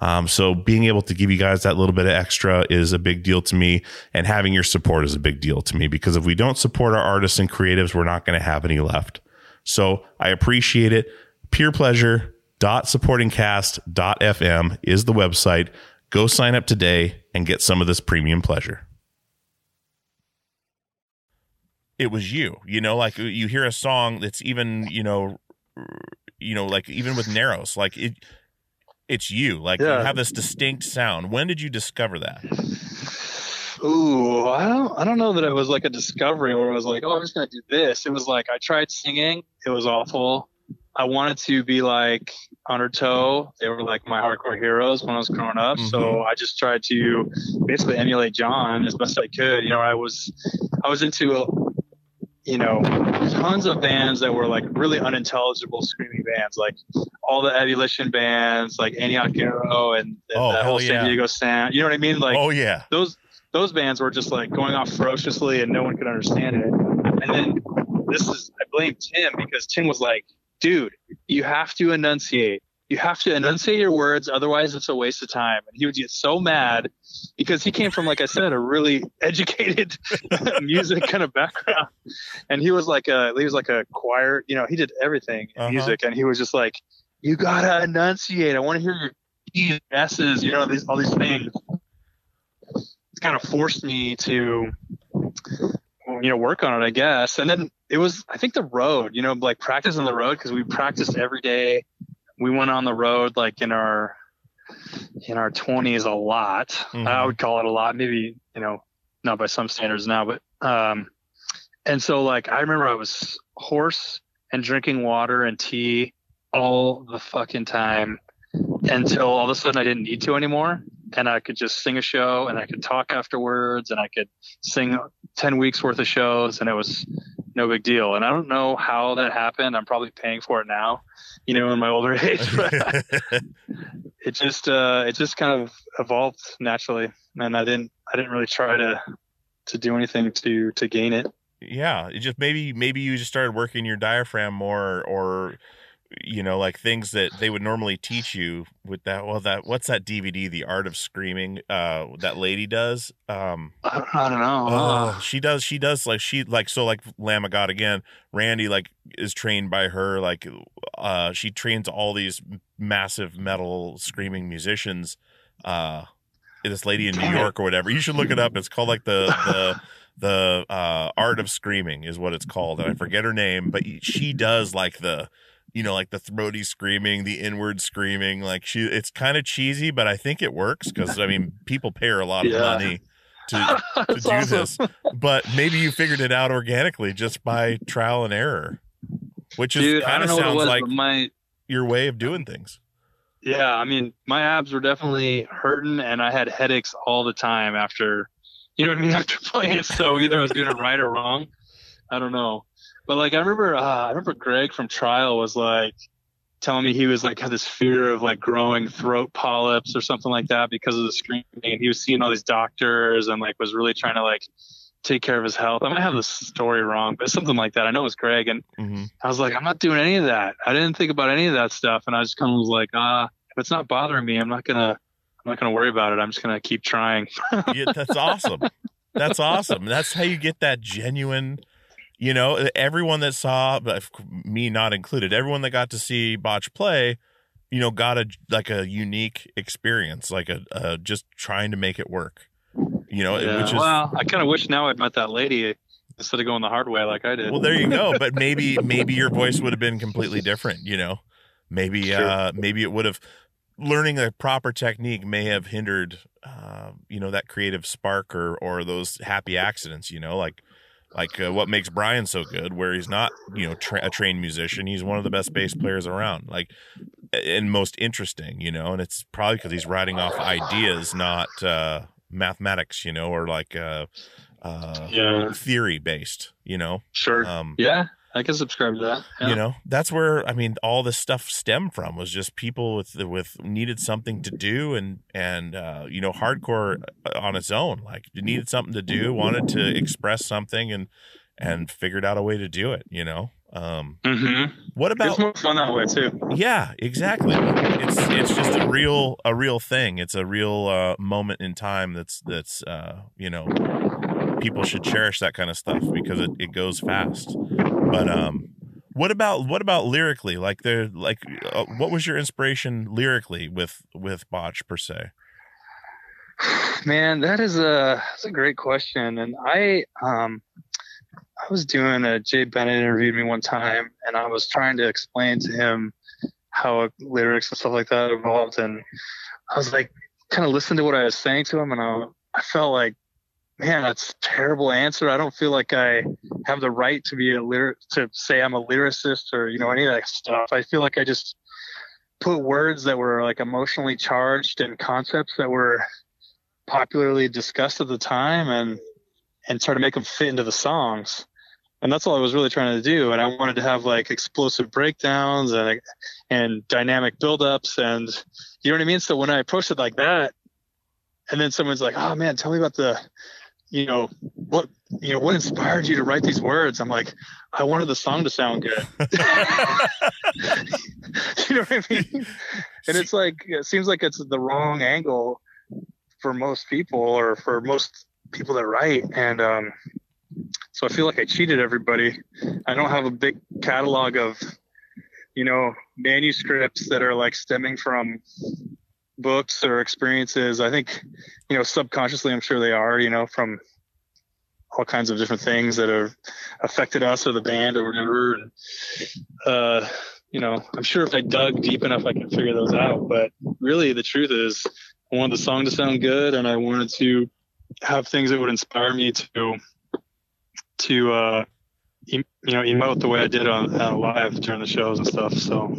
Um, so being able to give you guys that little bit of extra is a big deal to me, and having your support is a big deal to me because if we don't support our artists and creatives, we're not going to have any left. So I appreciate it. Peer pleasure supportingcast.fm is the website. Go sign up today and get some of this premium pleasure. It was you, you know, like you hear a song that's even, you know, you know, like even with Narrows, like it, it's you. Like Yeah. you have this distinct sound. When did you discover that? Ooh, I don't, I don't know that it was like a discovery where it was like, oh, I'm just gonna do this. It was like I tried singing, it was awful. I wanted to be like Undertow. They were like my hardcore heroes when I was growing up. So mm-hmm. I just tried to basically emulate John as best I could. You know, I was, I was into, you know, tons of bands that were like really unintelligible screaming bands, like all the Ebullition bands, like Antioch Arrow and, and Oh, hell whole yeah. San Diego sound. You know what I mean? Like oh yeah. those those bands were just like going off ferociously and no one could understand it. And then this is I blame Tim because Tim was like, dude, you have to enunciate. You have to enunciate your words, otherwise it's a waste of time. And he would get so mad because he came from, like I said, a really educated music kind of background. And he was like a he was like a choir, you know, he did everything in Uh-huh. music and he was just like, You gotta enunciate. I want to hear your S's, you know, these all these things It kind of forced me to you know work on it i guess and then it was i think the road you know like practice on the road because we practiced every day we went on the road like in our in our 20s a lot i Mhm. would call it a lot maybe you know not by some standards now but um and so like i remember i was hoarse and drinking water and tea all the fucking time until all of a sudden I didn't need to anymore. And I could just sing a show and I could talk afterwards and I could sing 10 weeks worth of shows and it was no big deal. And I don't know how that happened. I'm probably paying for it now, you know, in my older age. But it just, uh, it just kind of evolved naturally. And I didn't, I didn't really try to, to do anything to, to gain it. yeah it just maybe maybe you just started working your diaphragm more or you know like things that they would normally teach you with that well that what's that dvd the art of screaming uh that lady does um I, I don't know. oh she does she does like she like so like lamb of god again randy like is trained by her like uh she trains all these massive metal screaming musicians uh this lady in new Damn it. york or whatever you should look it up it's called like the the the uh art of screaming is what it's called and i forget her name but she does like the you know like the throaty screaming the inward screaming like she it's kind of cheesy but i think it works because i mean people pay her a lot of Yeah. money to to do awesome. this but maybe you figured it out organically just by trial and error which is kind of know what it sounds was, like my, your way of doing things Yeah, I mean, my abs were definitely hurting, and I had headaches all the time after, you know what I mean, after playing. So either I was doing it right or wrong. I don't know, but like I remember, uh, I remember Greg from Trial was like telling me he was like had this fear of like growing throat polyps or something like that because of the screaming, and he was seeing all these doctors and like was really trying to like take care of his health. I might have the story wrong, but something like that. I know it was Greg, and hmm I was like, I'm not doing any of that. I didn't think about any of that stuff, and I just kind of was like, ah, if it's not bothering me, I'm not gonna, I'm not gonna worry about it. I'm just gonna keep trying. yeah, that's awesome that's awesome that's how you get that genuine you know everyone that saw but me not included everyone that got to see botch play you know got a like a unique experience like a, a just trying to make it work You know, Yeah. which is well, I kind of wish now I'd met that lady instead of going the hard way like I did. well, there you go. But maybe maybe your voice would have been completely different. You know, maybe Sure. uh maybe it would have learning a proper technique may have hindered uh, you know that creative spark or or those happy accidents. You know, like like uh, what makes Brian so good, where he's not you know tra- a trained musician, he's one of the best bass players around. Like and most interesting, you know, and it's probably because he's writing off ideas, not uh, mathematics, you know, or like uh, uh, Yeah. theory based, you know. Sure. Um, yeah, I can subscribe to that. Yeah. You know, that's where I mean, all this stuff stemmed from was just people with with needed something to do, and and uh, you know, hardcore on its own, like needed something to do, wanted to express something, and and figured out a way to do it. You know, um, Mm-hmm. what It's about more fun that way too. yeah, exactly. It's it's just a real a real thing. It's a real uh, moment in time that's that's uh, you know people should cherish that kind of stuff because it, it goes fast. But um, what about what about lyrically? Like there, like uh, what was your inspiration lyrically with with Botch per se? Man, that is a that's a great question. And I um I was doing a Jay Bennett interviewed me one time and I was trying to explain to him how lyrics and stuff like that evolved and I was like kind of listened to what I was saying to him and I I felt like man, that's a terrible answer. I don't feel like I have the right to be a lyric to say I'm a lyricist or you know any of that stuff. I feel like I just put words that were like emotionally charged and concepts that were popularly discussed at the time and and try to make them fit into the songs and that's all i was really trying to do and i wanted to have like explosive breakdowns and and dynamic buildups and you know what i mean so when i approached it like that and then someone's like oh man tell me about the you know what you know what inspired you to write these words? I'm like i wanted the song to sound good. You know what i mean? And it's like it seems like it's the wrong angle for most people or for most people that write. And um so i feel like i cheated everybody. I don't have a big catalog of you know manuscripts that are like stemming from books or experiences i think you know subconsciously i'm sure they are you know from all kinds of different things that have affected us or the band or whatever and uh you know i'm sure if i dug deep enough i could figure those out but really the truth is I wanted the song to sound good, and I wanted to have things that would inspire me to to uh, you know emote the way I did on uh, live during the shows and stuff. So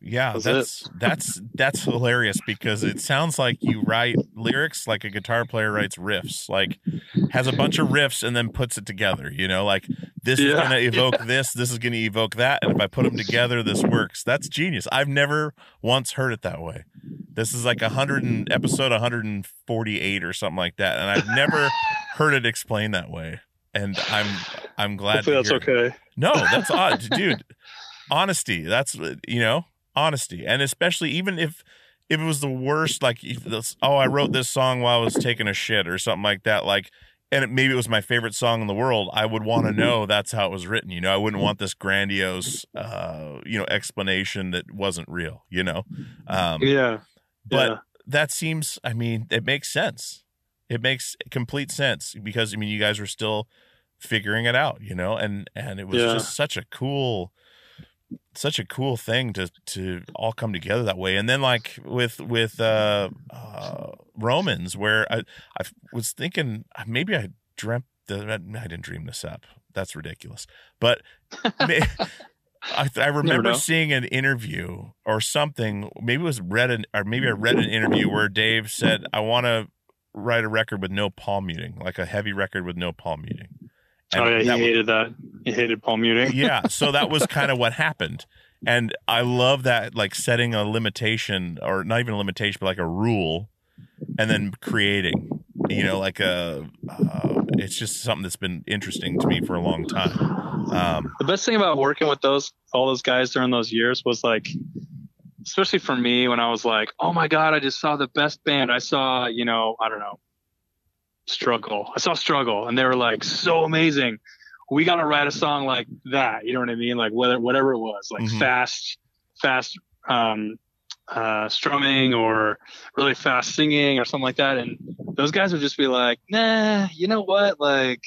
Yeah, That's that's that's that's hilarious because it sounds like you write lyrics like a guitar player writes riffs, like has a bunch of riffs and then puts it together. You know, like this is going to evoke this, this is going to evoke that, and if I put them together, this works. That's genius. I've never once heard it that way. This is like a hundred and episode 148 or something like that, and I've never heard it explained that way. And I'm I'm glad. that's hear it. okay. No, that's odd, dude. Honesty. That's you know honesty, and especially even if if it was the worst, like if this, oh, I wrote this song while I was taking a shit or something like that, like. And it, maybe it was my favorite song in the world. I would want to know that's how it was written. You know, I wouldn't want this grandiose, uh, you know, explanation that wasn't real. You know, um, Yeah, but yeah. that seems i mean it makes sense it makes complete sense because i mean you guys were still figuring it out you know and and it was Yeah. just such a cool such a cool thing to to all come together that way. And then like with with uh uh romans where i i was thinking uh, maybe i dreamt that i didn't dream this up. That's ridiculous. But I, I remember seeing an interview or something. Maybe it was read an, or maybe I read an interview where Dave said, "I want to write a record with no palm muting, like a heavy record with no palm muting." And oh yeah, he that was- hated that. He hated palm muting. yeah, so that was kind of what happened, and I love that, like setting a limitation or not even a limitation, but like a rule, and then creating. You know, like a. Uh, it's just something that's been interesting to me for a long time. Um, the best thing about working with those all those guys during those years was like especially for me when i was like oh my god i just saw the best band i saw you know i don't know struggle i saw struggle and they were like so amazing we got to write a song like that you know what i mean like whether whatever it was like Mhm. fast fast um uh strumming or really fast singing or something like that and those guys would just be like, nah, you know what? Like,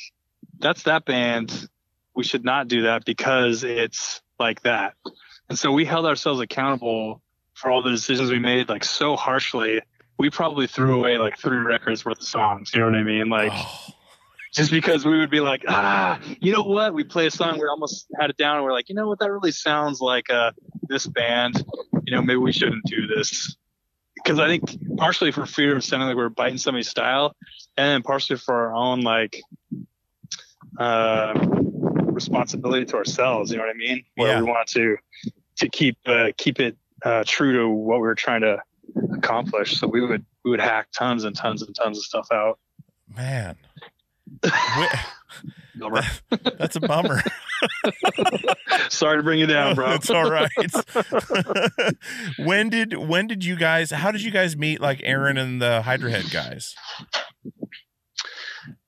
that's that band. We should not do that because it's like that. And so we held ourselves accountable for all the decisions we made like so harshly. We probably threw away like three records worth of songs. You know what I mean? Like, Oh, just because we would be like, ah, you know what? We play a song, we almost had it down, and we're like, you know what? That really sounds like uh, this band. You know, maybe we shouldn't do this. Because I think partially for fear of sounding like we're biting somebody's style, and then partially for our own like uh, responsibility to ourselves. You know what I mean? Where Yeah. we want to to keep uh, keep it uh, true to what we're trying to accomplish. So we would we would hack tons and tons and tons of stuff out. man. That's a bummer. Sorry to bring you down, bro. It's all right. when did when did you guys? How did you guys meet? Like Aaron and the Hydra Head guys.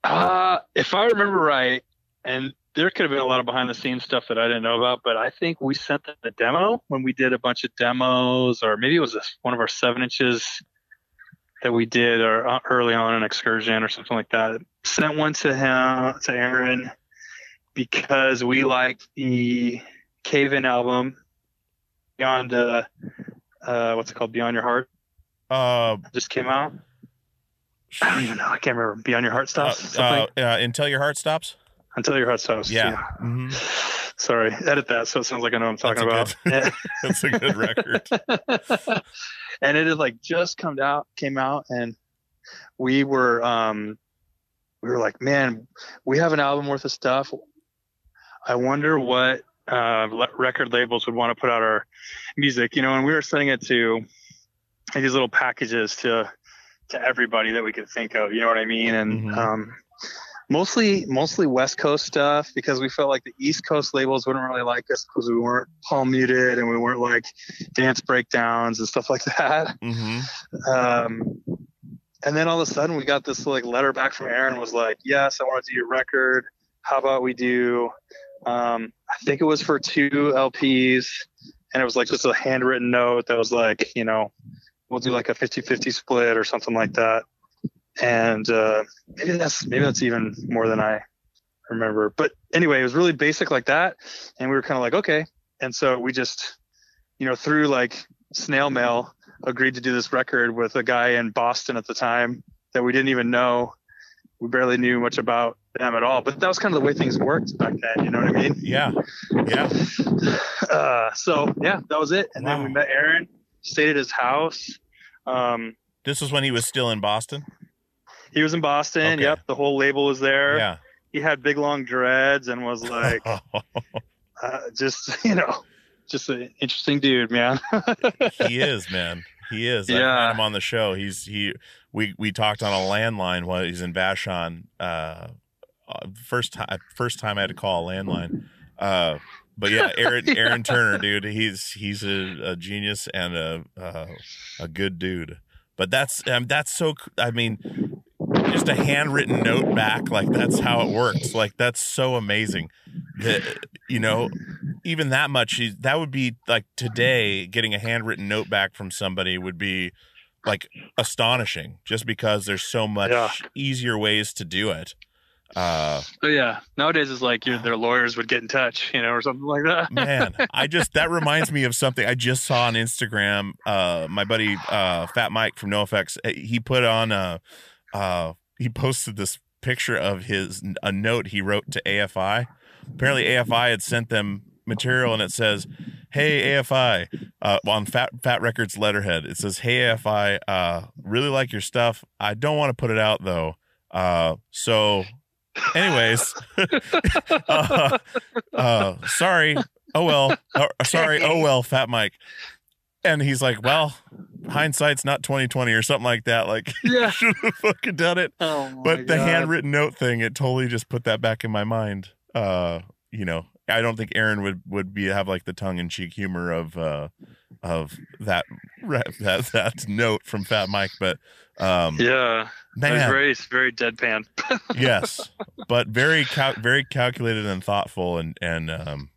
Uh, if I remember right, and there could have been a lot of behind the scenes stuff that I didn't know about, but I think we sent them the demo when we did a bunch of demos, or maybe it was a, one of our seven inches that we did or uh, early on an excursion or something like that. Sent one to him, to Aaron, because we liked the Cave In album, Beyond, uh, uh, what's it called? Beyond Your Heart Uh, just came out. I don't even know. I can't remember. Beyond Your Heart uh, stops. uh, uh, until your heart stops. Until your heart stops. Yeah. hmm Sorry, edit that so it sounds like I know what I'm talking That's about. That's a good record. and it had like just come out, came out, and we were um we were like, man, we have an album worth of stuff. I wonder what uh, le- record labels would want to put out our music, you know. And we were sending it to these little packages to to everybody that we could think of, you know what I mean? And Mhm. um, mostly mostly West Coast stuff because we felt like the East Coast labels wouldn't really like us because we weren't palm muted and we weren't like dance breakdowns and stuff like that. hmm Um, and then all of a sudden we got this like letter back from Aaron was like, yes, I want to do your record. How about we do, um, I think it was for two LPs and it was like just a handwritten note that was like, you know, we'll do like a 50 50 split or something like that. And, uh, maybe that's, maybe that's even more than I remember. But anyway, it was really basic like that. And we were kind of like, okay. And so we just, you know, through like snail mail, agreed to do this record with a guy in Boston at the time that we didn't even know. We barely knew much about them at all. But that was kind of the way things worked back then. You know what I mean? Yeah. Yeah. Uh, so yeah, that was it. And then we met Aaron, stayed at his house. Um, This was when he was still in Boston. He was in Boston. Okay. Yep, the whole label was there. Yeah. He had big long dreads and was like, uh, just you know, just an interesting dude, man. he is, man. He is. I Yeah. had him on the show. He's he. We we talked on a landline while he's in Vashon. Uh, uh, first time first time I had to call a landline. Uh, but yeah, Aaron Aaron Turner, dude. He's he's a, a genius and a uh, a good dude. But that's um, that's so. c- I mean, just a handwritten note back. Like that's how it works. Like that's so amazing. That you know, even that much that would be like today getting a handwritten note back from somebody would be like astonishing just because there's so much Yeah. easier ways to do it uh But yeah, nowadays it's like your, their lawyers would get in touch, you know, or something like that. man i just that reminds me of something i just saw on instagram uh my buddy uh fat mike from NoFX, he put on uh uh he posted this picture of his a note he wrote to afi apparently afi had sent them material and it says hey afi uh on fat fat records letterhead. It says hey afi uh really like your stuff. I don't want to put it out though. Uh so anyways uh, uh sorry. Oh well. Uh, sorry. Oh well fat mike. And he's like well hindsight's not 2020 or something like that like Yeah. should have fucking done it Oh but the God. handwritten note thing it totally just put that back in my mind uh you know i don't think aaron would would be have like the tongue-in-cheek humor of uh of that that that note from fat mike but um Yeah, man very very deadpan. yes but very cal- very calculated and thoughtful and and um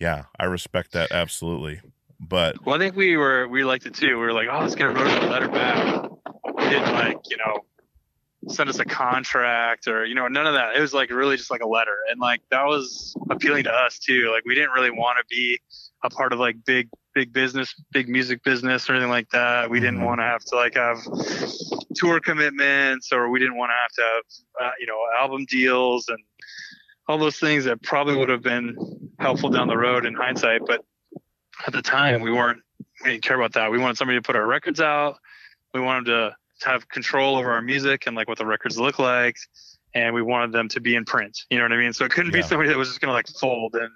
yeah i respect that absolutely but Well, I think we were we liked it too. We were like, oh, let's get a wrote a letter back. Didn't like you know send us a contract or you know none of that. It was like really just like a letter, and like that was appealing to us too. Like we didn't really want to be a part of like big big business, big music business or anything like that. We didn't Mhm. want to have to like have tour commitments or we didn't want to have to have uh, you know album deals and all those things that probably would have been helpful down the road in hindsight. But at the time, we weren't we didn't care about that. We wanted somebody to put our records out. We wanted to, to have control over our music and like what the records look like, and we wanted them to be in print. You know what I mean? So it couldn't Yeah. be somebody that was just gonna like fold and.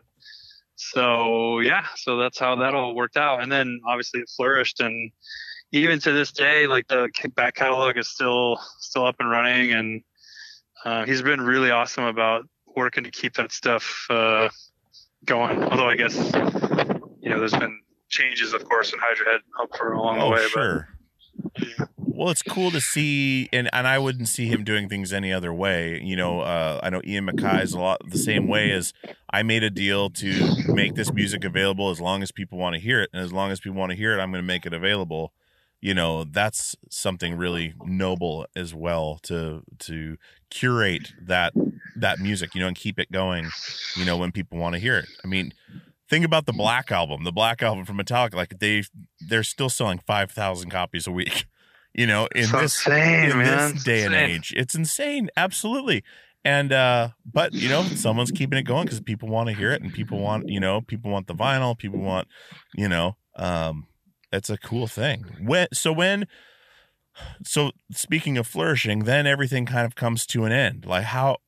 So yeah, so that's how that all worked out, and then obviously it flourished, and even to this day, like the back catalog is still still up and running, and uh, he's been really awesome about working to keep that stuff uh, going. Although I guess you know there's been changes, of course, in Hydra Head helped for along the Oh, way. sure. Well, it's cool to see, and, and I wouldn't see him doing things any other way. You know, uh, I know Ian MacKaye is a lot the same way as I made a deal to make this music available as long as people want to hear it, and as long as people want to hear it, I'm going to make it available. You know, that's something really noble as well to to curate that that music, you know, and keep it going. You know, when people want to hear it. I mean, think about the Black album, the Black album from Metallica. Like they they're still selling five thousand copies a week. You know, in It's this insane, in man. this day and age, it's insane. Absolutely. And uh, but you know, someone's keeping it going because people want to hear it, and people want you know, people want the vinyl, people want you know, um, it's a cool thing. When so when so speaking of flourishing, then everything kind of comes to an end. Like how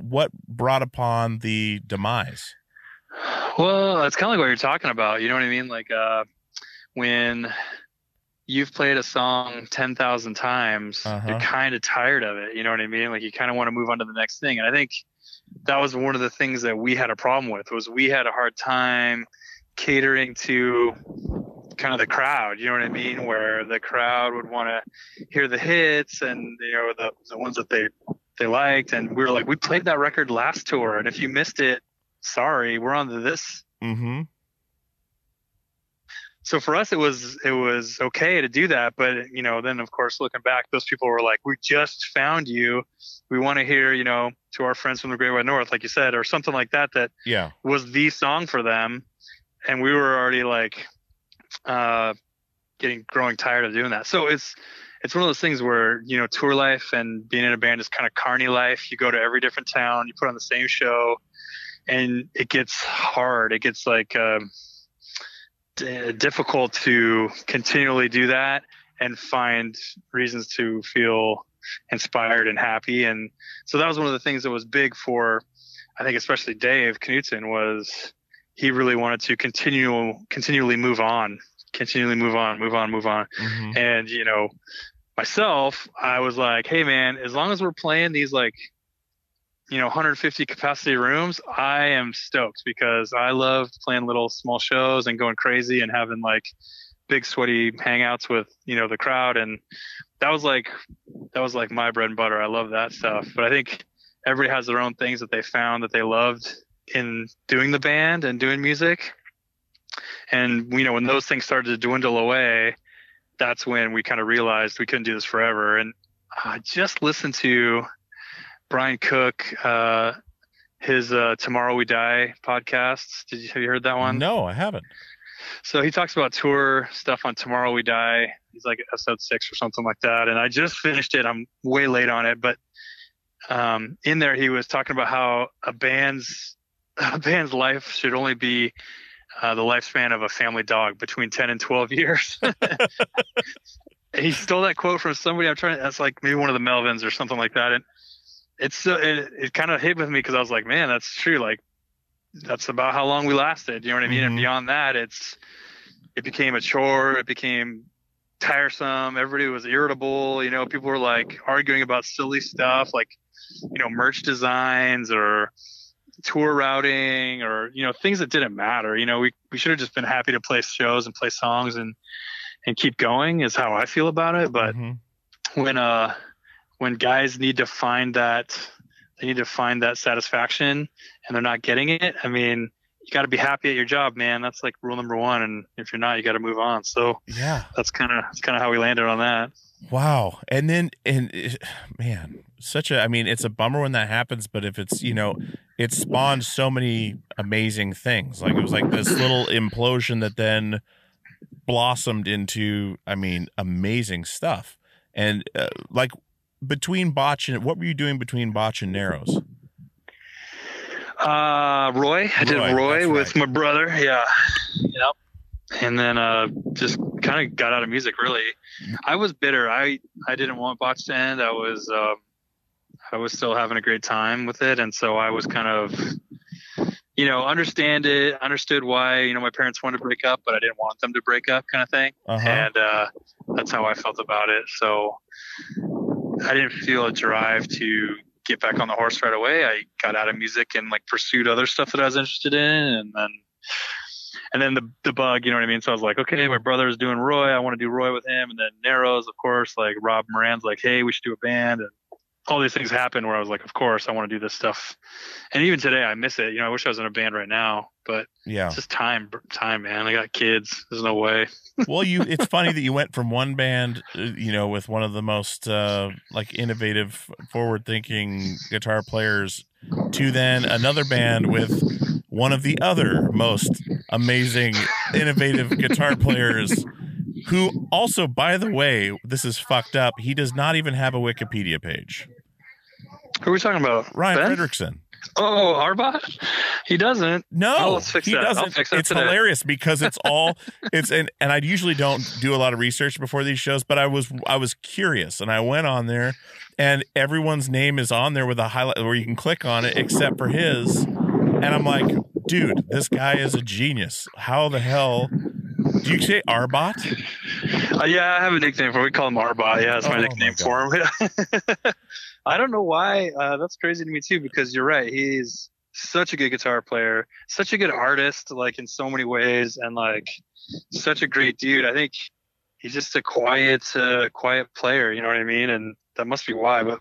what brought upon the demise? Well, it's kind of like what you're talking about. You know what I mean? Like uh, when you've played a song 10,000 times, Uh-huh. you're kind of tired of it. You know what I mean? Like you kind of want to move on to the next thing. And I think that was one of the things that we had a problem with was we had a hard time catering to kind of the crowd. You know what I mean? Where the crowd would want to hear the hits and you know the the ones that they they liked. And we were like, we played that record last tour, and if you missed it, sorry, we're on to this. Mm-hmm. So for us, it was it was okay to do that, but you know, then of course, looking back, those people were like, "We just found you. We want to hear, you know, to our friends from the Great White North, like you said, or something like that." That Yeah. was the song for them, and we were already like, uh, getting growing tired of doing that. So it's it's one of those things where you know, tour life and being in a band is kind of carny life. You go to every different town, you put on the same show, and it gets hard. It gets like um, d- difficult to continually do that and find reasons to feel inspired and happy. And so that was one of the things that was big for, I think, especially Dave Knudson was he really wanted to continue continually move on, continually move on, move on, move on. Mhm. And you know, myself, I was like, hey man, as long as we're playing these like, you know, 150 capacity rooms, I am stoked because I love playing little small shows and going crazy and having like big sweaty hangouts with you know the crowd and that was like that was like my bread and butter. I love that stuff. But I think everybody has their own things that they found that they loved in doing the band and doing music. And you know, when those things started to dwindle away, that's when we kind of realized we couldn't do this forever. And I just listened to Brian Cook, uh, his uh, "Tomorrow We Die" podcast. Did you have you heard that one? No, I haven't. So he talks about tour stuff on Tomorrow We Die. He's like episode six or something like that. And I just finished it. I'm way late on it, but um, in there he was talking about how a band's a band's life should only be uh, the lifespan of a family dog between 10 and 12 years. he stole that quote from somebody. I'm trying. That's like maybe one of the Melvins or something like that. And it's so it, it kind of hit with me because I was like, man, that's true. Like that's about how long we lasted. You know what I mean? Mhm. And beyond that, it's it became a chore. It became tiresome. Everybody was irritable. You know, people were like arguing about silly stuff like you know merch designs or tour routing or you know things that didn't matter. You know, we we should have just been happy to play shows and play songs and and keep going is how I feel about it. But Mhm. when uh when guys need to find that they need to find that satisfaction and they're not getting it i mean you got to be happy at your job man that's like rule number one and if you're not you got to move on so yeah. that's kind of that's kind of how we landed on that Wow. And then and it- man, such a I mean, it's a bummer when that happens, but if it's, you know, it spawned so many amazing things. Like it was like this little implosion that then blossomed into I mean, amazing stuff. And uh, like between Botch and what were you doing between Botch and Narrows? Uh, Roy. I did Roy, Roy with right. my brother. Yeah. Yep. And then uh, just kind of got out of music. Really, I was bitter. I I didn't want Botch to end. I was um, I was still having a great time with it, and so I was kind of you know understand it, understood why you know my parents wanted to break up, but I didn't want them to break up, kind of thing. Uh-huh. And uh, that's how I felt about it. So I didn't feel a drive to get back on the horse right away. I got out of music and like pursued other stuff that I was interested in, and then and then the the bug, you know what I mean. So I was like, okay, my brother's doing Roy, I want to do Roy with him, and then Narrows, of course, like Rob Moran's like, hey, we should do a band, and all these things happened where I was like, of course, I want to do this stuff. And even today, I miss it. You know, I wish I was in a band right now, but Yeah. it's just time, time, man. I got kids. There's no way. well you it's funny that you went from one band uh, you know with one of the most uh like innovative forward thinking guitar players to then another band with one of the other most amazing innovative guitar players who also by the way this is fucked up he does not even have a wikipedia page Who are we talking about? ryan Ben? frederiksen Oh, Arbot? He doesn't. No, Oh, let's fix he that. I'll doesn't. fix that it's today. hilarious because it's all it's and and I usually don't do a lot of research before these shows, but I was I was curious and I went on there and everyone's name is on there with a highlight where you can click on it except for his, and I'm like, dude, this guy is a genius. How the hell? Do you say Arbot? Uh, yeah, I have a nickname for him. We call him Arbot. Yeah, that's Oh, my my nickname for him. I don't know why. Uh, that's crazy to me too, because you're right. He's such a good guitar player, such a good artist, like in so many ways, and like such a great dude. I think he's just a quiet, uh, quiet player. You know what I mean? And that must be why. But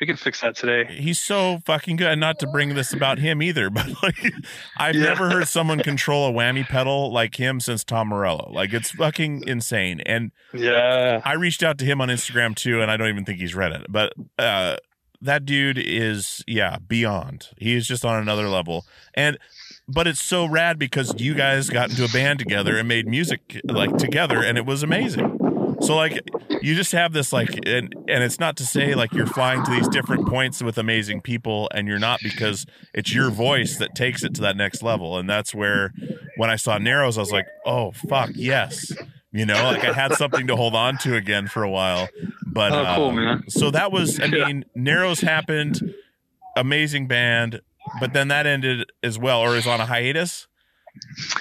we can fix that today. He's so fucking good. And not to bring this about him either, but like I've Yeah. never heard someone control a whammy pedal like him since Tom Morello. Like it's fucking insane. And Yeah. I reached out to him on Instagram too, and I don't even think he's read it. But uh, that dude is, yeah, beyond. He is just on another level. And but it's so rad because you guys got into a band together and made music like together, and it was amazing. So like you just have this like and and it's not to say like you're flying to these different points with amazing people and you're not because it's your voice that takes it to that next level and that's where when I saw Narrows I was like, "Oh fuck, yes." You know, like I had something to hold on to again for a while. But Oh, cool, uh, man. So that was I mean, Narrows happened, amazing band, but then that ended as well or is on a hiatus.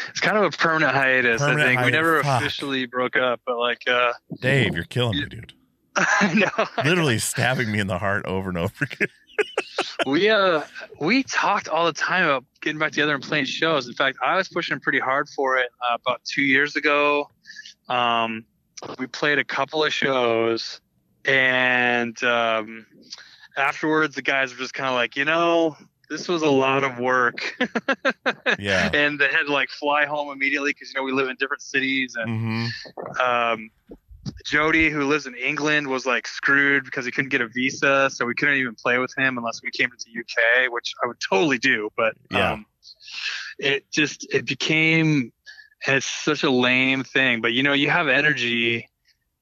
It's kind of a permanent hiatus. Permanent I think we never Fuck. officially broke up, but like, uh, Dave, you're killing me, dude. I know. Literally stabbing me in the heart over and over again. we uh we talked all the time about getting back together and playing shows. In fact, I was pushing pretty hard for it uh, about two years ago. Um, we played a couple of shows, and um, afterwards, the guys were just kind of like, you know, this was a lot of work, Yeah. and they had to like fly home immediately because you know we live in different cities and hmm um, Jody, who lives in England, was like screwed because he couldn't get a visa, so we couldn't even play with him unless we came to the UK, which I would totally do. But Yeah. um, it just it became it's such a lame thing. But you know, you have energy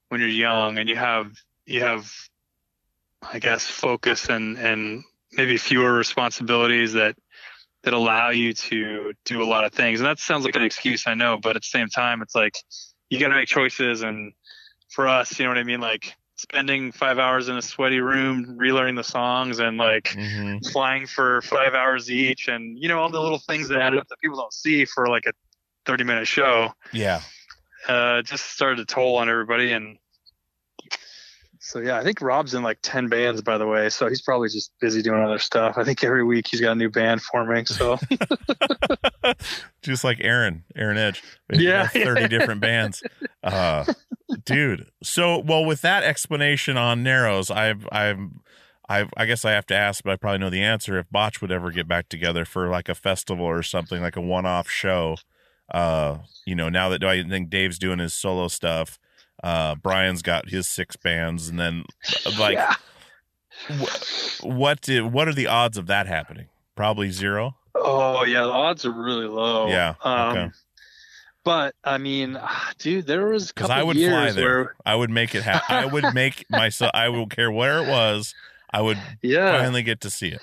when you're young, and you have you have, I guess, focus and and maybe fewer responsibilities that that allow you to do a lot of things. And that sounds like an excuse, I know, but at the same time, it's like you got to make choices. And for us, you know what I mean? Like spending five hours in a sweaty room relearning the songs and like hmm flying for five hours each and, you know, all the little things that add up that people don't see for like a 30 minute show Yeah. uh, just started to toll on everybody. And so, yeah, I think Rob's in like 10 bands, by the way. So he's probably just busy doing other stuff. I think every week he's got a new band forming. So, Just like Aaron, Aaron Edge. Yeah, 30 yeah. different bands. Uh, dude. So, well, with that explanation on Narrows, I've, I've, I've, I guess I have to ask, but I probably know the answer. If Botch would ever get back together for like a festival or something, like a one-off show, uh, you know, now that I think Dave's doing his solo stuff, Uh, Brian's got his six bands, and then like, Yeah. wh- what did what are the odds of that happening? Probably zero. Oh yeah, the odds are really low. Yeah, Um, okay. But I mean, dude, there was a Because couple I would years fly there. where I would make it happen. I would make myself. I would care where it was. I would yeah. finally get to see it.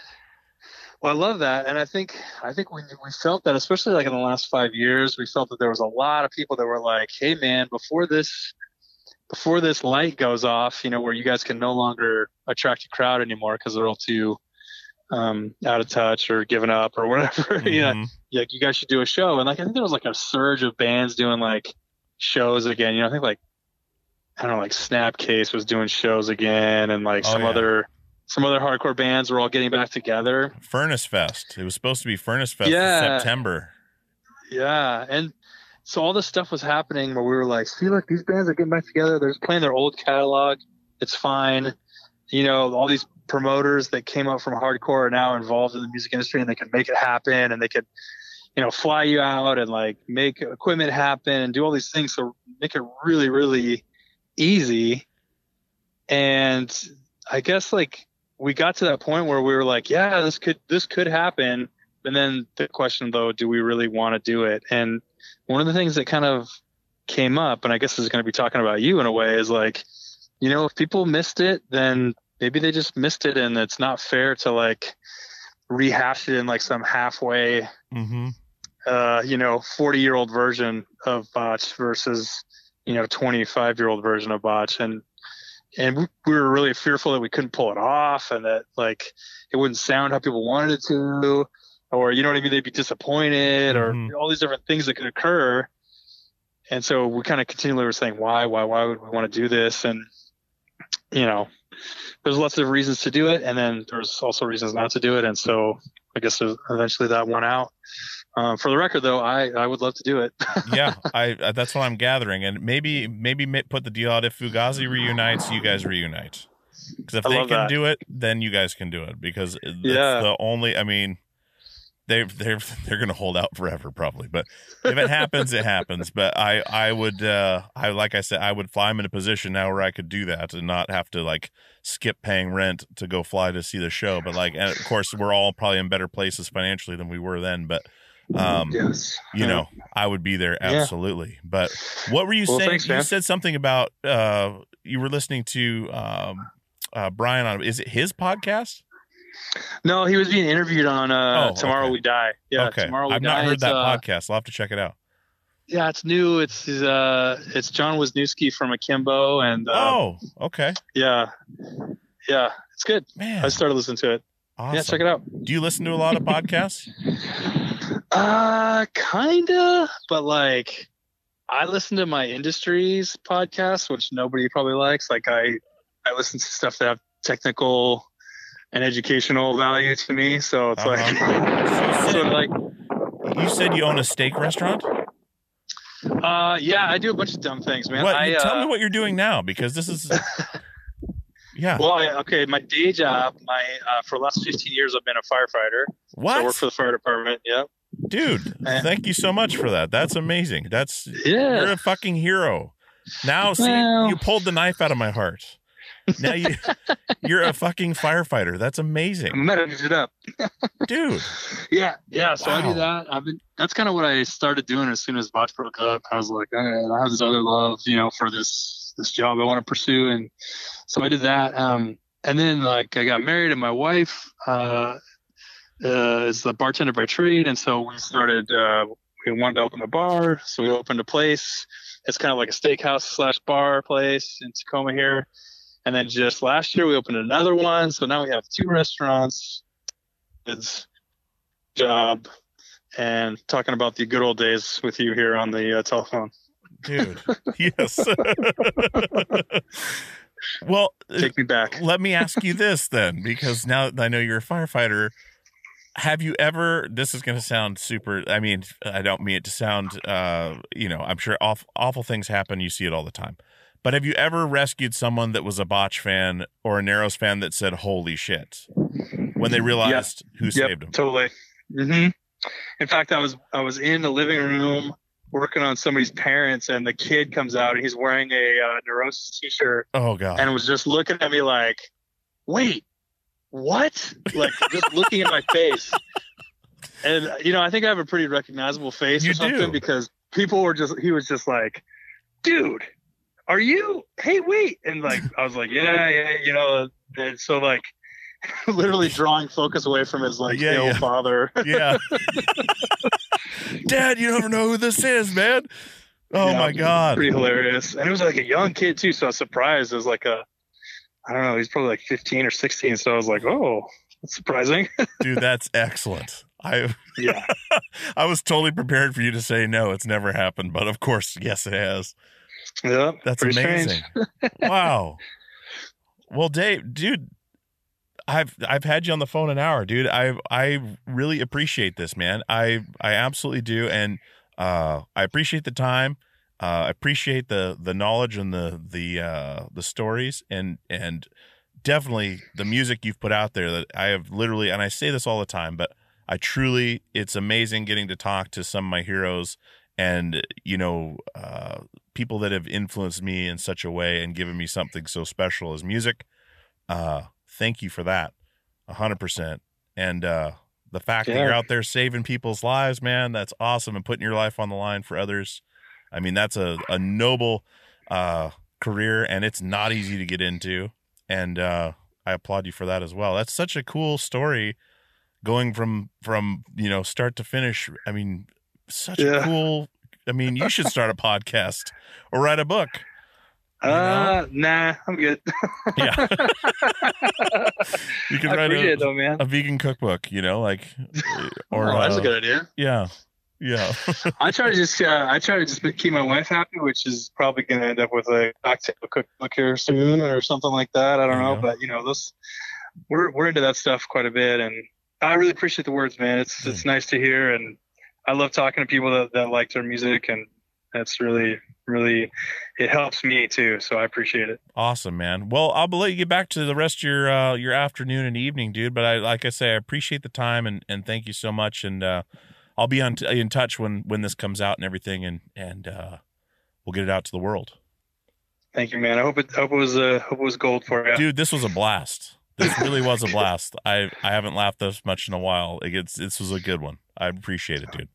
Well, I love that, and I think I think we we felt that, especially like in the last five years, we felt that there was a lot of people that were like, "Hey, man, before this, before this light goes off, you know, where you guys can no longer attract a crowd anymore because they're all too um, out of touch or given up or whatever. yeah, Mhm. like you guys should do a show." And like I think there was like a surge of bands doing like shows again. You know, I think like I don't know, like Snapcase was doing shows again, and like Oh, some yeah. other some other hardcore bands were all getting back together. Furnace Fest. It was supposed to be Furnace Fest Yeah. in September. Yeah, and so all this stuff was happening where we were like, see, look, these bands are getting back together. They're playing their old catalog. It's fine. You know, all these promoters that came up from hardcore are now involved in the music industry, and they can make it happen, and they could, you know, fly you out and like make equipment happen and do all these things. So make it really, really easy. And I guess like we got to that point where we were like, yeah, this could this could happen. And then the question though, do we really want to do it? And one of the things that kind of came up, and I guess is going to be talking about you in a way, is like, you know, if people missed it, then maybe they just missed it, and it's not fair to like rehash it in like some halfway, Mm-hmm. uh, you know, 40 year old version of botch versus, you know, 25 year old version of botch. And, and we were really fearful that we couldn't pull it off and that like it wouldn't sound how people wanted it to, or, you know what I mean? They'd be disappointed or all these different things that could occur. And so we kind of continually were saying, why, why, why would we want to do this? And, you know, there's lots of reasons to do it. And then there's also reasons not to do it. And so I guess eventually that won out. Um, for the record, though, I, I would love to do it. yeah, I that's what I'm gathering, and maybe maybe put the deal out if Fugazi reunites, you guys reunite. Because if I they can that. do it, then you guys can do it. Because that's Yeah. the only. I mean, they they're they're gonna hold out forever probably, but if it happens, it happens. But I I would uh I like I said I would fly. I'm in a position now where I could do that and not have to like skip paying rent to go fly to see the show. But like, and of course, we're all probably in better places financially than we were then. But um, yes. you know, I would be there Yeah. absolutely. But what were you Well, saying? thanks, you said something about uh you were listening to um uh Brian on is it his podcast? No, he was being interviewed on uh, Oh, Tomorrow okay. We Die. Yeah, okay. Tomorrow We I've Die. not heard It's, that uh, podcast. I'll have to check it out. Yeah, it's new. It's uh, it's Jon Weisnewski from Akimbo, and uh, oh, okay. yeah, yeah, it's good. Man. I started listening to it. awesome. Yeah, check it out. Do you listen to a lot of podcasts? Uh, kinda, but like, I listen to my industries podcast, which nobody probably likes. Like, I I listen to stuff that have technical and educational value to me. So it's like, Uh-huh. so like, you said you own a steak restaurant? uh, yeah, I do a bunch of dumb things, man. what I, tell uh, me what you're doing now because this is Yeah. Well, I, okay, my day job, my uh, for the last 15 years, I've been a firefighter. So I work for the fire department. Yep. Dude, Eh. thank you so much for that. That's amazing. That's Yeah. You're a fucking hero. Now, see, Well- you pulled the knife out of my heart. Now you, you're a fucking firefighter. That's amazing, I'm gonna it up. dude. Yeah, yeah. So I Wow. do that. I've been. That's kind of what I started doing as soon as Botch broke up. I was like, right, I have this other love, you know, for this this job I want to pursue, and so I did that. Um, and then like I got married, and my wife uh, uh, is the bartender by trade, and so we started. Uh, we wanted to open a bar, so we opened a place. It's kind of like a steakhouse slash bar place in Tacoma here. And then just last year we opened another one, so now we have two restaurants. It's job and talking about the good old days with you here on the uh, telephone. Dude, yes. well, Take me back. let me ask you this then, because now that I know you're a firefighter, have you ever? This is going to sound super. I mean, I don't mean it to sound. Uh, you know, I'm sure awful, awful things happen. You see it all the time. But have you ever rescued someone that was a Botch fan or a Narrows fan that said "Holy shit" when they realized who saved them? Totally. hmm In fact, I was I was in the living room working on somebody's parents, and the kid comes out and he's wearing a uh, Neurosis T-shirt Oh god. and was just looking at me like, "Wait, what?" Like just looking at my face. And you know, I think I have a pretty recognizable face You or something do. because people were just he was just like, "Dude, are you? Hey, wait!" And like I was like, "Yeah, yeah," you know. And so like, literally drawing focus away from his like Yeah, ill yeah. father. yeah. Dad, you never know who this is, man. Oh Yeah, my god. pretty hilarious. And it was like a young kid too, so I was surprised. It was like a, I don't know, he's probably like 15 or 16. So I was like, oh, that's surprising. Dude, that's excellent. I yeah, I was totally prepared for you to say no, it's never happened, but of course, yes it has. Yeah, That's amazing. wow. Well, Dave, dude, I've I've had you on the phone an hour, dude. I I really appreciate this, man. I I absolutely do, and uh, I appreciate the time. Uh, I appreciate the the knowledge and the the uh, the stories, and and definitely the music you've put out there. That I have literally, and I say this all the time, but I truly, it's amazing getting to talk to some of my heroes, and you know, uh, people that have influenced me in such a way and given me something so special as music. Uh, thank you for that, a hundred percent. And uh, the fact that you're out there saving people's lives, man, that's awesome, and putting your life on the line for others. I mean, that's a a noble uh, career, and it's not easy to get into. And uh, I applaud you for that as well. That's such a cool story, going from from you know start to finish. I mean, such a cool. I mean, you should start a podcast or write a book. You Uh, nah, I'm good. Yeah. You can I write appreciate it a, though, man. a vegan cookbook, you know, like or oh, that's uh, a good idea. yeah, yeah. I try to just, uh, I try to just keep my wife happy, which is probably going to end up with a cocktail cookbook here soon or something like that. I don't There you know, but you know, this we're we're into that stuff quite a bit, and I really appreciate the words, man. It's Hmm. it's nice to hear, and I love talking to people that, that like their music, and that's really really it helps me too. So I appreciate it. Awesome, man. Well, I'll let you get back to the rest of your uh, your afternoon and evening, dude. But I, like I say, I appreciate the time and, and thank you so much. And uh, I'll be on in touch when when this comes out and everything, and and uh, we'll get it out to the world, Thank you, man. I hope it hope it was uh, hope it was gold for you. dude. This was a blast. This really was a blast. I I haven't laughed this much in a while. It gets this was a good one. I appreciate it, dude.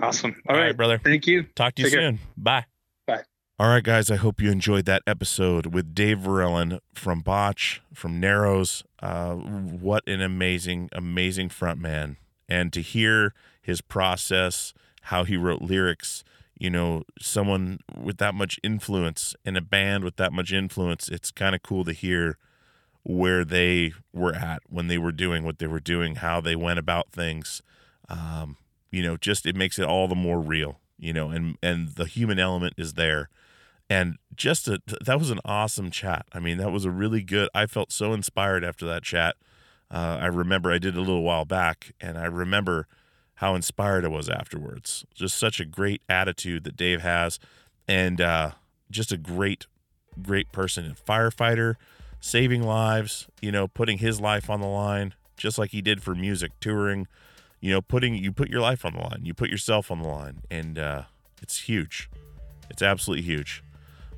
Awesome. All All right, right, brother. Thank you. Talk to you Take care. soon. Bye. Bye. All right, guys. I hope you enjoyed that episode with Dave Verellen from Botch, from Narrows. Uh, what an amazing, amazing frontman. And to hear his process, how he wrote lyrics, you know, someone with that much influence in a band with that much influence, it's kind of cool to hear where they were at when they were doing what they were doing, how they went about things. Um, you know, just it makes it all the more real, you know, and and the human element is there. And just a, that was an awesome chat. I mean, that was a really good. I felt so inspired after that chat. Uh, I remember I did a little while back, and I remember how inspired I was afterwards. Just such a great attitude that Dave has, and uh, just a great, great person, and firefighter, saving lives. You know, putting his life on the line, just like he did for music, touring. You know, putting you put your life on the line, you put yourself on the line, and uh, it's huge. It's absolutely huge.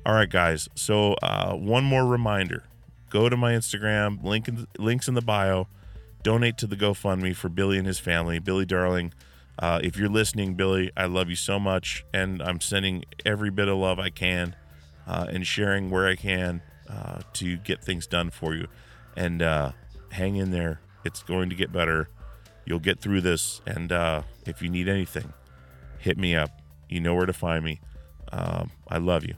All right, guys. So uh, one more reminder: go to my Instagram. Link in, links in the bio. Donate to the GoFundMe for Billy and his family. Billy Darling, uh, if you're listening, Billy, I love you so much, and I'm sending every bit of love I can uh, and sharing where I can uh, to get things done for you. And uh, hang in there. It's going to get better. You'll get through this. And uh, if you need anything, hit me up. You know where to find me. Um, I love you.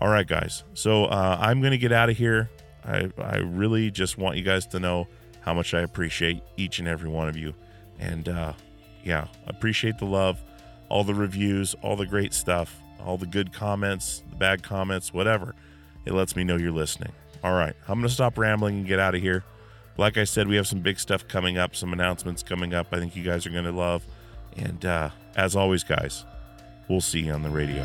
All right, guys. So uh, I'm going to get out of here. I, I really just want you guys to know how much I appreciate each and every one of you. And uh, yeah, appreciate the love, all the reviews, all the great stuff, all the good comments, the bad comments, whatever. It lets me know you're listening. All right, I'm going to stop rambling and get out of here. Like I said, we have some big stuff coming up, some announcements coming up. I think you guys are going to love. And uh, as always, guys, we'll see you on the radio.